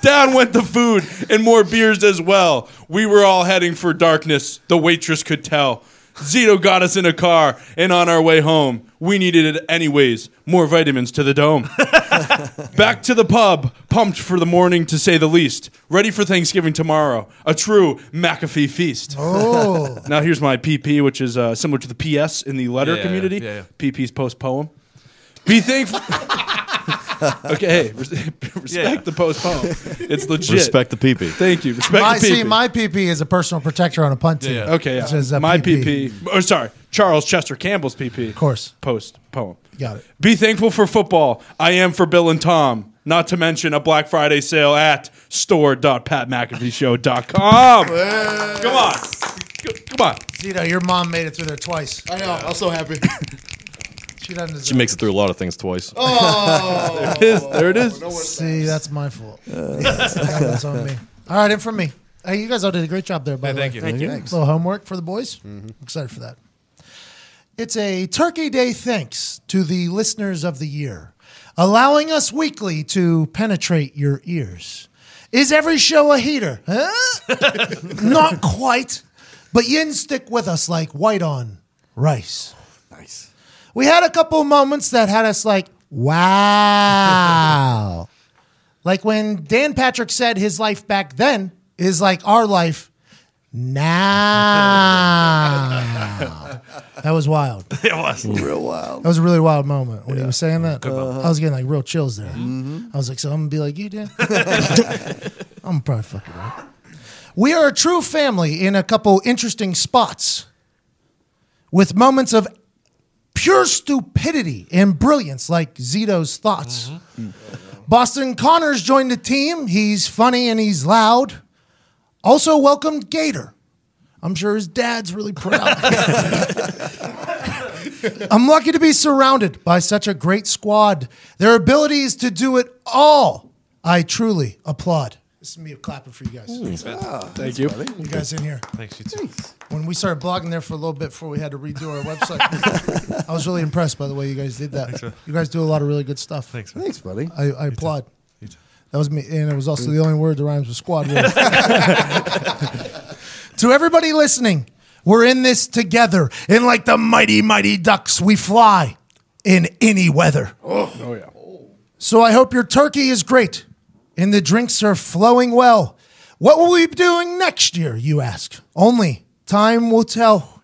Down went the food and more beers as well. We were all heading for darkness. The waitress could tell. Zito got us in a car, and on our way home, we needed it anyways. More vitamins to the dome. [laughs] Back to the pub, pumped for the morning to say the least. Ready for Thanksgiving tomorrow. A true McAfee feast. Oh. [laughs] now here's my PP, which is uh, similar to the PS in the letter Yeah, community. yeah, yeah. PP's post poem. Be thankful. [laughs] [laughs] okay, hey, res- [laughs] respect Yeah. the post poem. It's legit. Respect the PP. Thank you. Respect My, the PP. see, my PP is a personal protector on a punt team. Yeah. Okay, It yeah. says, uh, my PP. PP. Oh, sorry, Charles Chester Campbell's PP. Of course. Post poem. Got it. Be thankful for football. I am for Bill and Tom. Not to mention a Black Friday sale at store.patmcafeeshow.com. Come on. Come on. Zito, your mom made it through there twice. I know. I'm so happy. [laughs] She doesn't deserve She makes it through a lot of things twice. Oh, [laughs] There it is. There it is. See, that's my fault. Uh. [laughs] that's on me. All right, and from me. Hey, you guys all did a great job there, by Yeah, the thank way. you. Thank you. A little homework for the boys. Mm-hmm. Excited for that. It's a Turkey Day thanks to the listeners of the year, allowing us weekly to penetrate your ears. Is every show a heater? Huh? [laughs] Not quite, but yin stick with us like white on rice. Nice. We had a couple of moments that had us like, wow. like when Dan Patrick said his life back then is like our life now. that was wild. [laughs] It was. Real wild. That was a really wild moment when he was saying that. I was getting like real chills there. Mm-hmm. I was like, so I'm gonna be like you, Dan. [laughs] I'm probably fucking right. We are a true family in a couple interesting spots, with moments of pure stupidity and brilliance, like Zito's thoughts. Boston Connors joined the team. He's funny and he's loud. Also welcomed Gator. I'm sure his dad's really proud. [laughs] I'm lucky to be surrounded by such a great squad. Their abilities to do it all, I truly applaud. This is me clapping for you guys. Mm, Thank you. You guys in here. Thanks, you too. When we started blogging there for a little bit before we had to redo our website, [laughs] I was really impressed by the way you guys did that. You guys do a lot of really good stuff. Thanks, man. Thanks, buddy. I, I applaud. That was me, and it was also the only word that rhymes with squad. Wars. [laughs] to everybody listening, we're in this together. And like the mighty, mighty ducks, we fly in any weather. Oh, oh yeah. So I hope your turkey is great and the drinks are flowing well. What will we be doing next year, you ask? Only time will tell.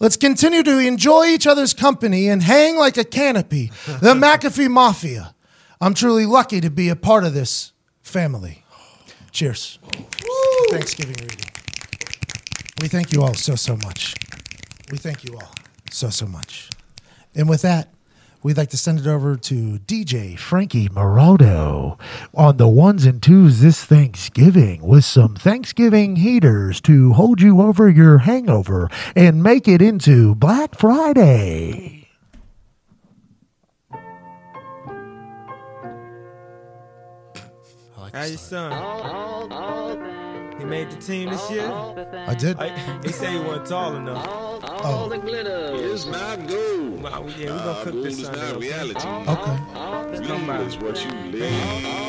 Let's continue to enjoy each other's company and hang like a canopy. The [laughs] McAfee Mafia. I'm truly lucky to be a part of this family. Cheers. Thanksgiving reading. We thank you all so, so much. We thank you all so, so much. And with that, we'd like to send it over to DJ Frankie Morado on the ones and twos this Thanksgiving with some Thanksgiving heaters to hold you over your hangover and make it into Black Friday. How your son? He made the team this year. I did. He said he wasn't tall enough. Oh. the glitter It's not gold. Well, yeah, we gonna cook gold this is Sunday. not reality. Okay. Come by. Is what you live.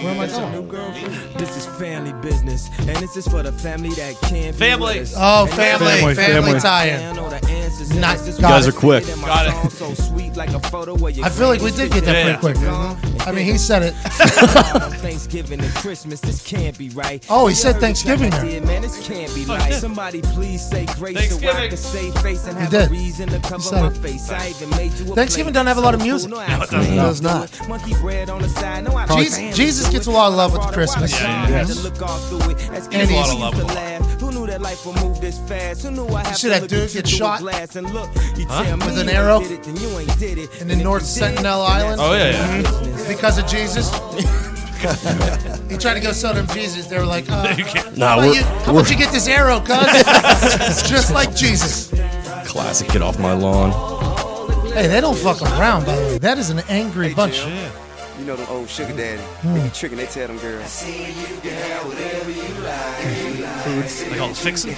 Where am I That's new going? girlfriend. This is family business, and this is for the family that can't be Family. Oh, family, family, family family. tie-in. I know the answers, and Not- this is got why it. You guys are quick. Got it. So sweet like a photo where your I feel like we did get that Yeah. pretty quick. I mean, he said it. [laughs] Thanksgiving and Christmas, this can't be right. Oh, he said Thanksgiving the track I there. Did, Man, this can't be he right. did. Somebody please say grace so I Thanksgiving. can save face and have a reason to cover my face. I even made you a Thanksgiving plate. doesn't have a lot of music. No, it doesn't. I It not. Monkey bread on the side. No, I Jesus- can't Jesus gets a lot of love with Brought Christmas. water, Yeah, I he had does. to look all through it. As And kids, he's- we used to laugh. Who knew that life would move this fast? Who knew I have see to that look dude at you get shot? glass and look, you tell me With an arrow? did it, then you ain't did it. In the And if North Sentinel Island? Oh, yeah, yeah. because of Jesus. [laughs] [laughs] he tried to go sell them Jesus. They were like, uh, You can't- Nah, how, about we're- you, how we're- about you get this arrow, cuz? It's [laughs] just like Jesus. Classic. Get off my lawn. Hey, they don't fuck around, by the way. That is an angry bunch. You know the old sugar daddy. Hmm. They be tricking, they tell them girls. They call it fixing.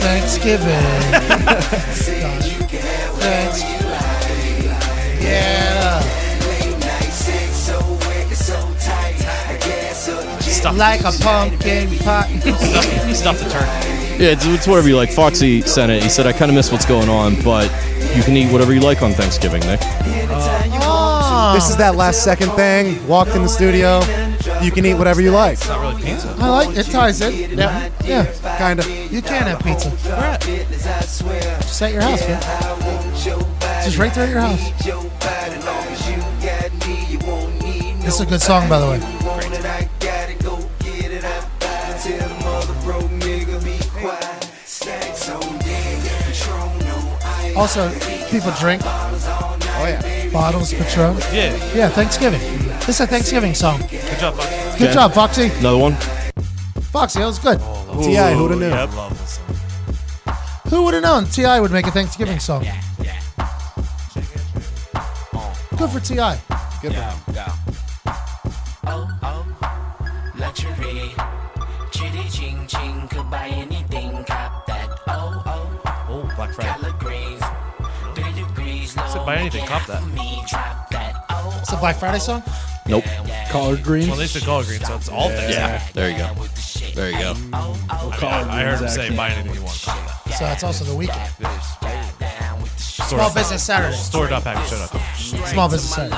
Thanksgiving. Thanks. Yeah. Stuff. Like a pumpkin pie. Stuff, stuff the turkey. Yeah, it's, it's whatever you like. Foxy sent it. He said, I kind of miss what's going on, but you can eat whatever you like on Thanksgiving, Nick. Oh, This is that last second thing. Walked in the studio. You can eat whatever you like. Not really pizza. I like it. Ties in. Yeah. Yeah. Kind of. You can have pizza. Where at? Just at your house, man. Just right there at your house. This is a good song, by the way. Also, people drink Oh yeah. bottles, Patron. Yeah. Yeah, Thanksgiving. This is a Thanksgiving song. Good job, Bucky. Good Okay. job, Foxy. Another one? Foxy, that was good. T.I., who'da knew? I love this. Who would have known T.I. would make a Thanksgiving song? Yeah, yeah. Good for Ti. Oh. Good for him. Oh, oh. Luxury, chitty ching ching, could buy anything, cop that. Oh oh, Oh, Black Friday. color greens, three degrees low. Said buy anything, cop that. Me drop that. Oh It's a Black Friday song. Nope. Collard greens. Well, they said collard greens, so it's all things. Yeah, there you go. There you go. I, I heard him say buy anything you want. So it's also the weekend. Store, Small Business Saturday. Store.package.com. Small Business Saturday.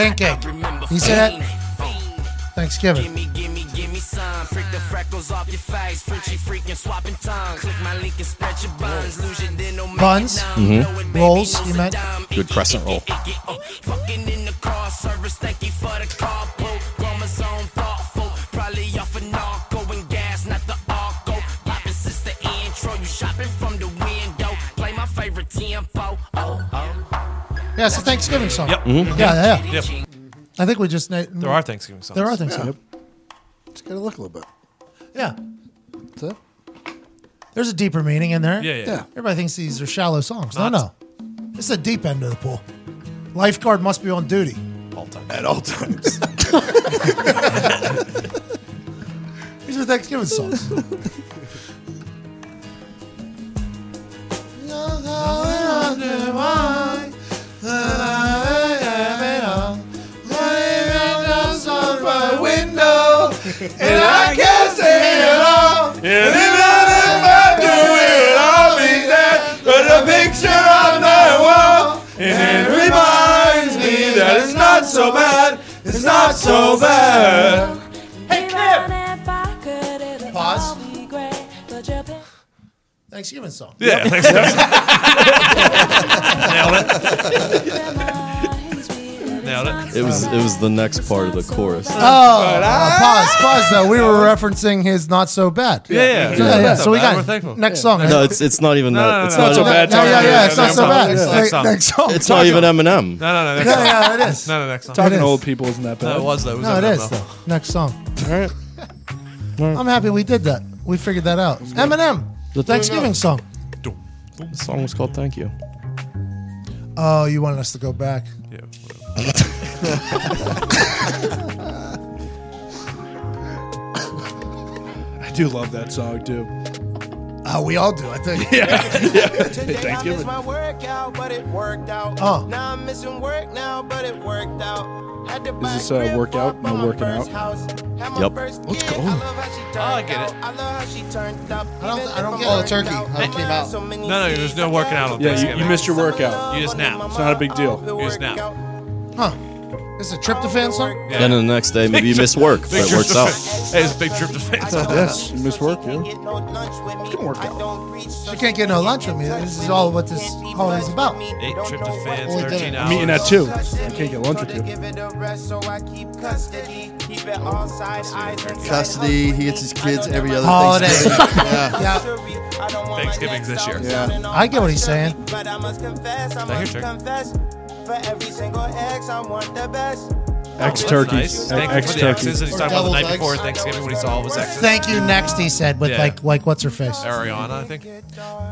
Pancake. You say that? fiend. Fiend. Thanksgiving. Gimme, gimme, gimme some. Prick the freckles off your face. Frenchy freaking swapping tongues. Click my link and spread your buns. Lose your dental, make Buns? it numb. Mhm. Know it, baby, Rolls, you a meant? Good crescent roll. Oh, fucking in the car service. Thank you for the carpool. Yeah, it's a Thanksgiving song. Yep. Yeah, Mhm. yeah, yeah. Yep. I think we just na- There are Thanksgiving songs. There are Thanksgiving. Yep. Just gotta look a little bit. Yeah. That's it. There's a deeper meaning in there. Yeah, yeah. Yeah. Everybody thinks these are shallow songs. Not- no, no. This is a deep end of the pool. Lifeguard must be on duty. All time. At all times. [laughs] These are Thanksgiving songs. [laughs] And I can't say it all. And even if I do it, I'll be there. Put a picture on my wall. And it reminds me that it's not so bad. It's not so bad. Hey, Kim. Pause. Thanksgiving song. Yeah, Yep. Thanksgiving. [laughs] Nailed it. [laughs] It was it was the next part of the chorus. Oh, uh, pause, pause. Though we were referencing his "Not So Bad." Yeah, yeah. yeah. Yeah, So we Not So Bad. got We're thankful. next song. No, it's it's not even No, that. no, no, it's no, not it's a even- bad No, yeah, yeah, it's not so bad. Next Next, song. It's not even Eminem. No, no, no. Yeah, yeah, it is. No, no, next song. Talking to old people isn't that bad. No, it was though. No, it Eminem, is though. though. Next song. All right. [laughs] I'm happy we did that. We figured that out. Eminem, the Thanksgiving song. The song was called "Thank You." Oh, you wanted us to go back? Yeah. [laughs] I do love that song too. Oh, we all do. I think. [laughs] Yeah. yeah. Today I Thanksgiving. missed my workout, but it worked out. Oh. Now I'm missing work now, but it worked out. Had to Is this uh, a workout? No working out. Yep. Let's go. Oh, I get it. I love how she turned up. I don't. I don't get Oh, it. the turkey. How it came out. No, no, there's no working out on Yeah, you, you missed your workout. You just nap. It's not a big deal. You just nap. Huh? This is a tryptophan song. Yeah. Then the next day, maybe you miss work, but it works out. Hey, it's a big tryptophan. Yes, you missed work, yeah. Can work out. You can't get no lunch with me. This is all what this holiday's about. Eight tryptophans, Only 13 dinner. hours. I'm eating at two. I can't get lunch with you. Custody. He gets his kids every other Holiday. Thanksgiving. [laughs] yeah. Yeah. Thanksgiving's this year. Yeah. I get what he's saying. But I must confess, I Now your must turn. confess. For every single ex, I want the best. Ex Nice. turkeys. Thank you Ex for the exes. turkeys. And he's talking about the night devil's before eggs. Thanksgiving when he saw all of his exes. Thank you. Next, he said with Yeah. like like what's her face. Ariana, I think.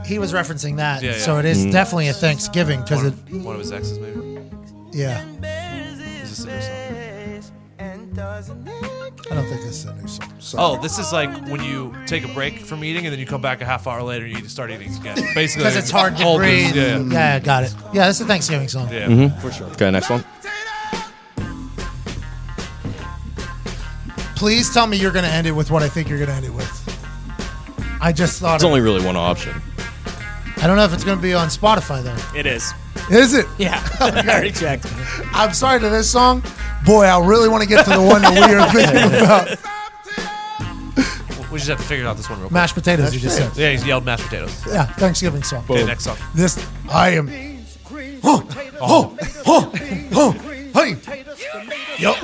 He was referencing that, Yeah, yeah. so it is Mm. definitely a Thanksgiving because it. One, one of his exes, maybe. Yeah, Is this a new song? I don't think this is a new song. Oh, this is like when you take a break from eating and then you come back a half hour later and you start eating again. [laughs] Basically, Because it's hard to old news. breathe. Yeah, yeah, got it. Yeah, that's a Thanksgiving song. yeah, Mhm. for sure. Okay, next one. Please tell me you're going to end it with what I think you're going to end it with. I just thought. There's only really one option. I don't know if it's going to be on Spotify though. It is. Is it? Yeah. I already checked. I'm sorry to this song. Boy, I really want to get to the one that we are thinking [laughs] about. We just have to figure out this one real quick. Mashed potatoes, you just said. Yeah, he's yelled mashed potatoes. Yeah, Thanksgiving song. Okay, next song. This, I am. Oh, oh, oh, oh, hey. Yup.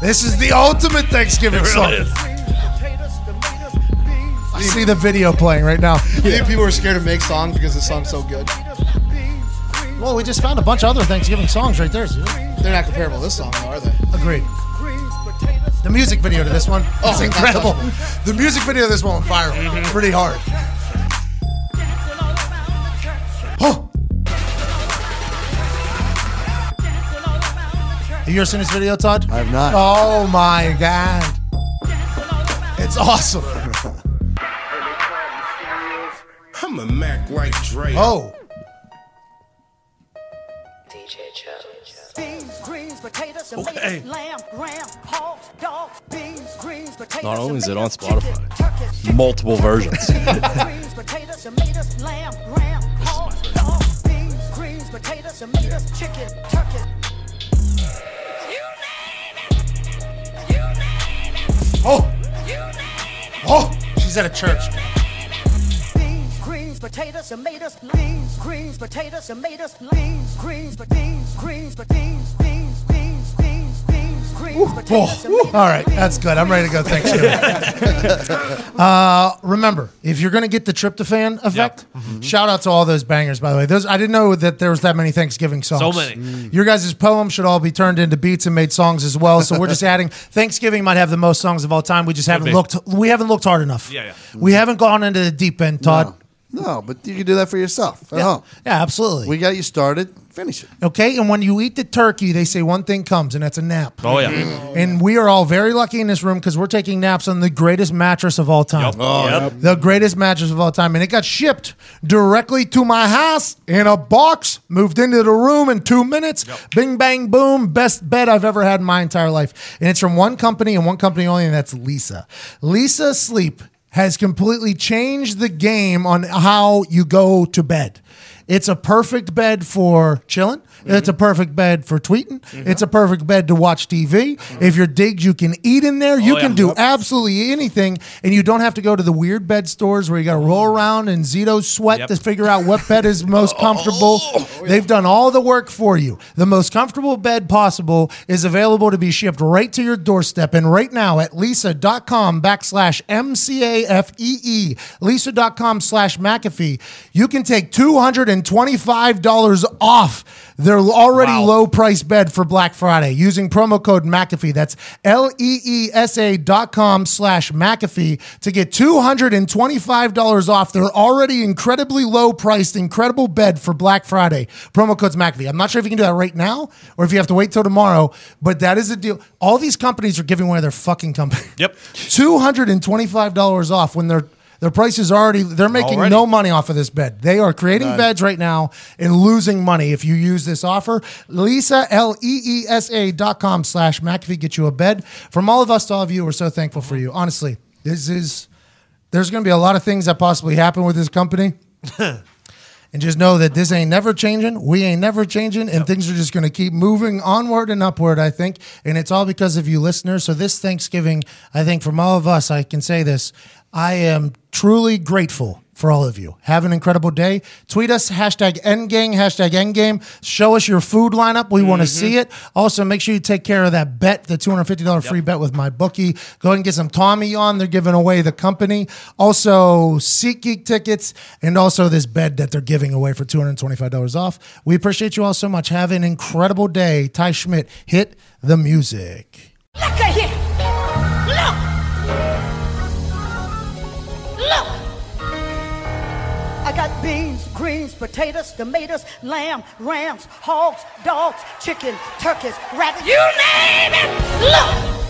This is the ultimate Thanksgiving song. I see the video playing right now. You think people are scared to make songs because the song's so good? Well, we just found a bunch of other Thanksgiving songs right there. dude. They're not comparable to this song, though, are they? Agreed. The music video to this one Oh, is [laughs] incredible. The music video to this one went viral mm-hmm. pretty hard. Have you ever seen this video, Todd? I have not. Oh my god. It's awesome. [laughs] I'm a Mac like Dre. Oh. Beans, greens, potatoes, Okay. lamb, ram, hogs, dogs, beans, greens, potatoes, Not only is it on Spotify, multiple versions. greens, potatoes, tomatoes, lamb, ram, hogs, dogs, beans, greens, potatoes, tomatoes, chicken, turkey. Oh. Oh. She's at a church. Beans, greens, potatoes, tomatoes, beans, greens, potatoes, tomatoes, beans, greens, beans, greens, beans, beans, Oh, all right, that's good. I'm ready to go Thanksgiving. [laughs] uh, remember, if you're going to get the tryptophan effect, Mm-hmm. shout out to all those bangers. By the way, those I didn't know that there was that many Thanksgiving songs. So many. Your guys' poems should all be turned into beats and made songs as well. So we're just [laughs] adding. Thanksgiving might have the most songs of all time. We just haven't looked. We haven't looked hard enough. Yeah, yeah. We haven't gone into the deep end, Todd. No, but you can do that for yourself at Yeah. home. Yeah, absolutely. We got you started. Finish it. Okay, and when you eat the turkey, they say one thing comes, and that's a nap. Oh yeah. Mm-hmm. And we are all very lucky in this room because we're taking naps on the greatest mattress of all time. Oh, yep. The greatest mattress of all time. And it got shipped directly to my house in a box, moved into the room in two minutes. Bing, bang, boom. Best bed I've ever had in my entire life. And it's from one company and one company only, and that's Leesa. Leesa Sleep has completely changed the game on how you go to bed. It's a perfect bed for chilling. It's a perfect bed for tweeting. Mm-hmm. It's a perfect bed to watch TV. Mm-hmm. If you're digged, you can eat in there. Oh, you Oh, can yeah. do absolutely anything, and you don't have to go to the weird bed stores where you got to roll mm-hmm. around in Zito sweat Yep. to figure out what bed is [laughs] most oh. comfortable. Oh, They've done all the work for you. The most comfortable bed possible is available to be shipped right to your doorstep. And right now at leesa.com backslash M-C-A-F-E-E, leesa.com slash McAfee, you can take $225 off their already Wow. low price bed for Black Friday using promo code McAfee. That's L-E-E-S-A dot com slash McAfee to get $225 off their already incredibly low priced, incredible bed for Black Friday. Promo code's McAfee. I'm not sure if you can do that right now or if you have to wait till tomorrow, but that is a deal. All these companies are giving away their fucking company. Yep. [laughs] $225 off when their their price is already they're making Already. no money off of this bed. They are creating beds right now and losing money if you use this offer. Leesa L E E S A dot com slash McAfee get you a bed. From all of us to all of you, we're so thankful for you. Honestly, this is there's gonna be a lot of things that possibly happen with this company. [laughs] And just know that this ain't never changing. We ain't never changing. And things are just going to keep moving onward and upward, I think. And it's all because of you listeners. So, this Thanksgiving, I think from all of us, I can say this I am truly grateful for all of you. Have an incredible day. Tweet us, hashtag endgame, hashtag endgame. Show us your food lineup. We want to see mm-hmm. it. Also, make sure you take care of that bet, the $250 free bet with my bookie. Go ahead and get some Tommy on. They're giving away the company. Also, SeatGeek tickets and also this bed that they're giving away for $225 off. We appreciate you all so much. Have an incredible day. Ty Schmidt, hit the music. Look got beans, greens, potatoes, tomatoes, lamb, rams, hogs, dogs, chicken, turkeys, rabbits. You name it. Look.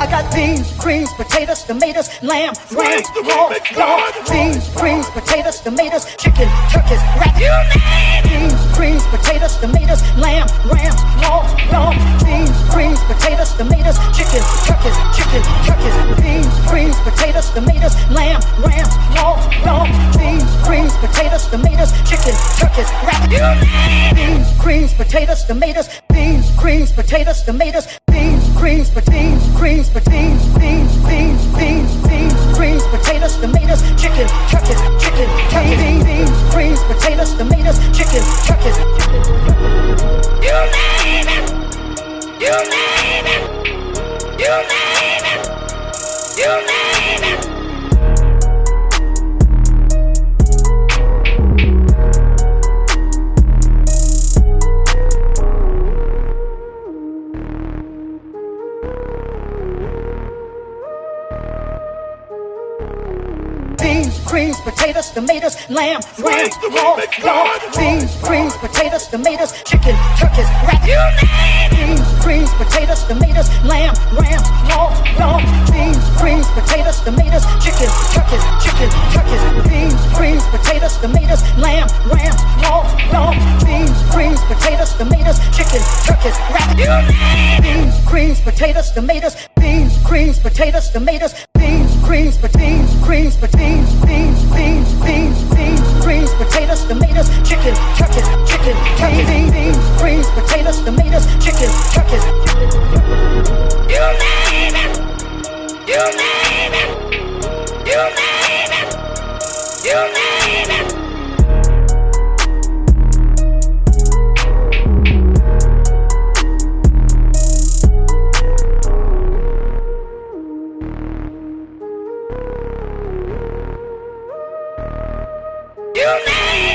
I got beans, greens, potatoes, tomatoes, lamb, rams, hogs, dogs, beans, greens, potatoes, tomatoes, chicken, turkeys, rabbits. You name. Beans, greens, potatoes, tomatoes, lamb, rams, hogs, dogs, beans, greens, potatoes, tomatoes, chicken, turkeys, chicken, turkeys, beans, greens, potatoes, tomatoes, lamb, rams, hogs, dogs, beans, greens, potatoes, tomatoes, chicken, turkeys, rabbits. You name. Beans, greens, potatoes, tomatoes, beans, greens, potatoes, tomatoes, beans, greens, beans, greens, beans, beans, beans, beans, beans, greens, potatoes, tomatoes, chicken, turkeys, chicken, turkeys, beans, greens, potatoes, tomatoes, chicken, turkeys. You name it. You name it. You name it. You name it. Beans, greens, potatoes, tomatoes, lamb, rams, hogs, dogs, beans, greens, potatoes, tomatoes, chicken, turkeys, rabbits. You name. Beans, greens, potatoes, tomatoes, lamb, rams, hogs, dogs, beans, greens, potatoes, tomatoes, chicken, turkeys, chicken, turkeys, beans, greens, potatoes, tomatoes, lamb, rams, hogs, dogs, beans, greens, potatoes, tomatoes, chicken, turkeys, rabbits. You name. Beans, greens, potatoes, tomatoes, beans, greens, potatoes, tomatoes, beans, greens, beans, greens, beans, beans, beans, beans, beans, greens, potatoes, tomatoes, chicken, turkeys, chicken, turkeys, beans, greens, potatoes, tomatoes, chicken, turkeys. You name it. You name it. You name it. You name it. You it.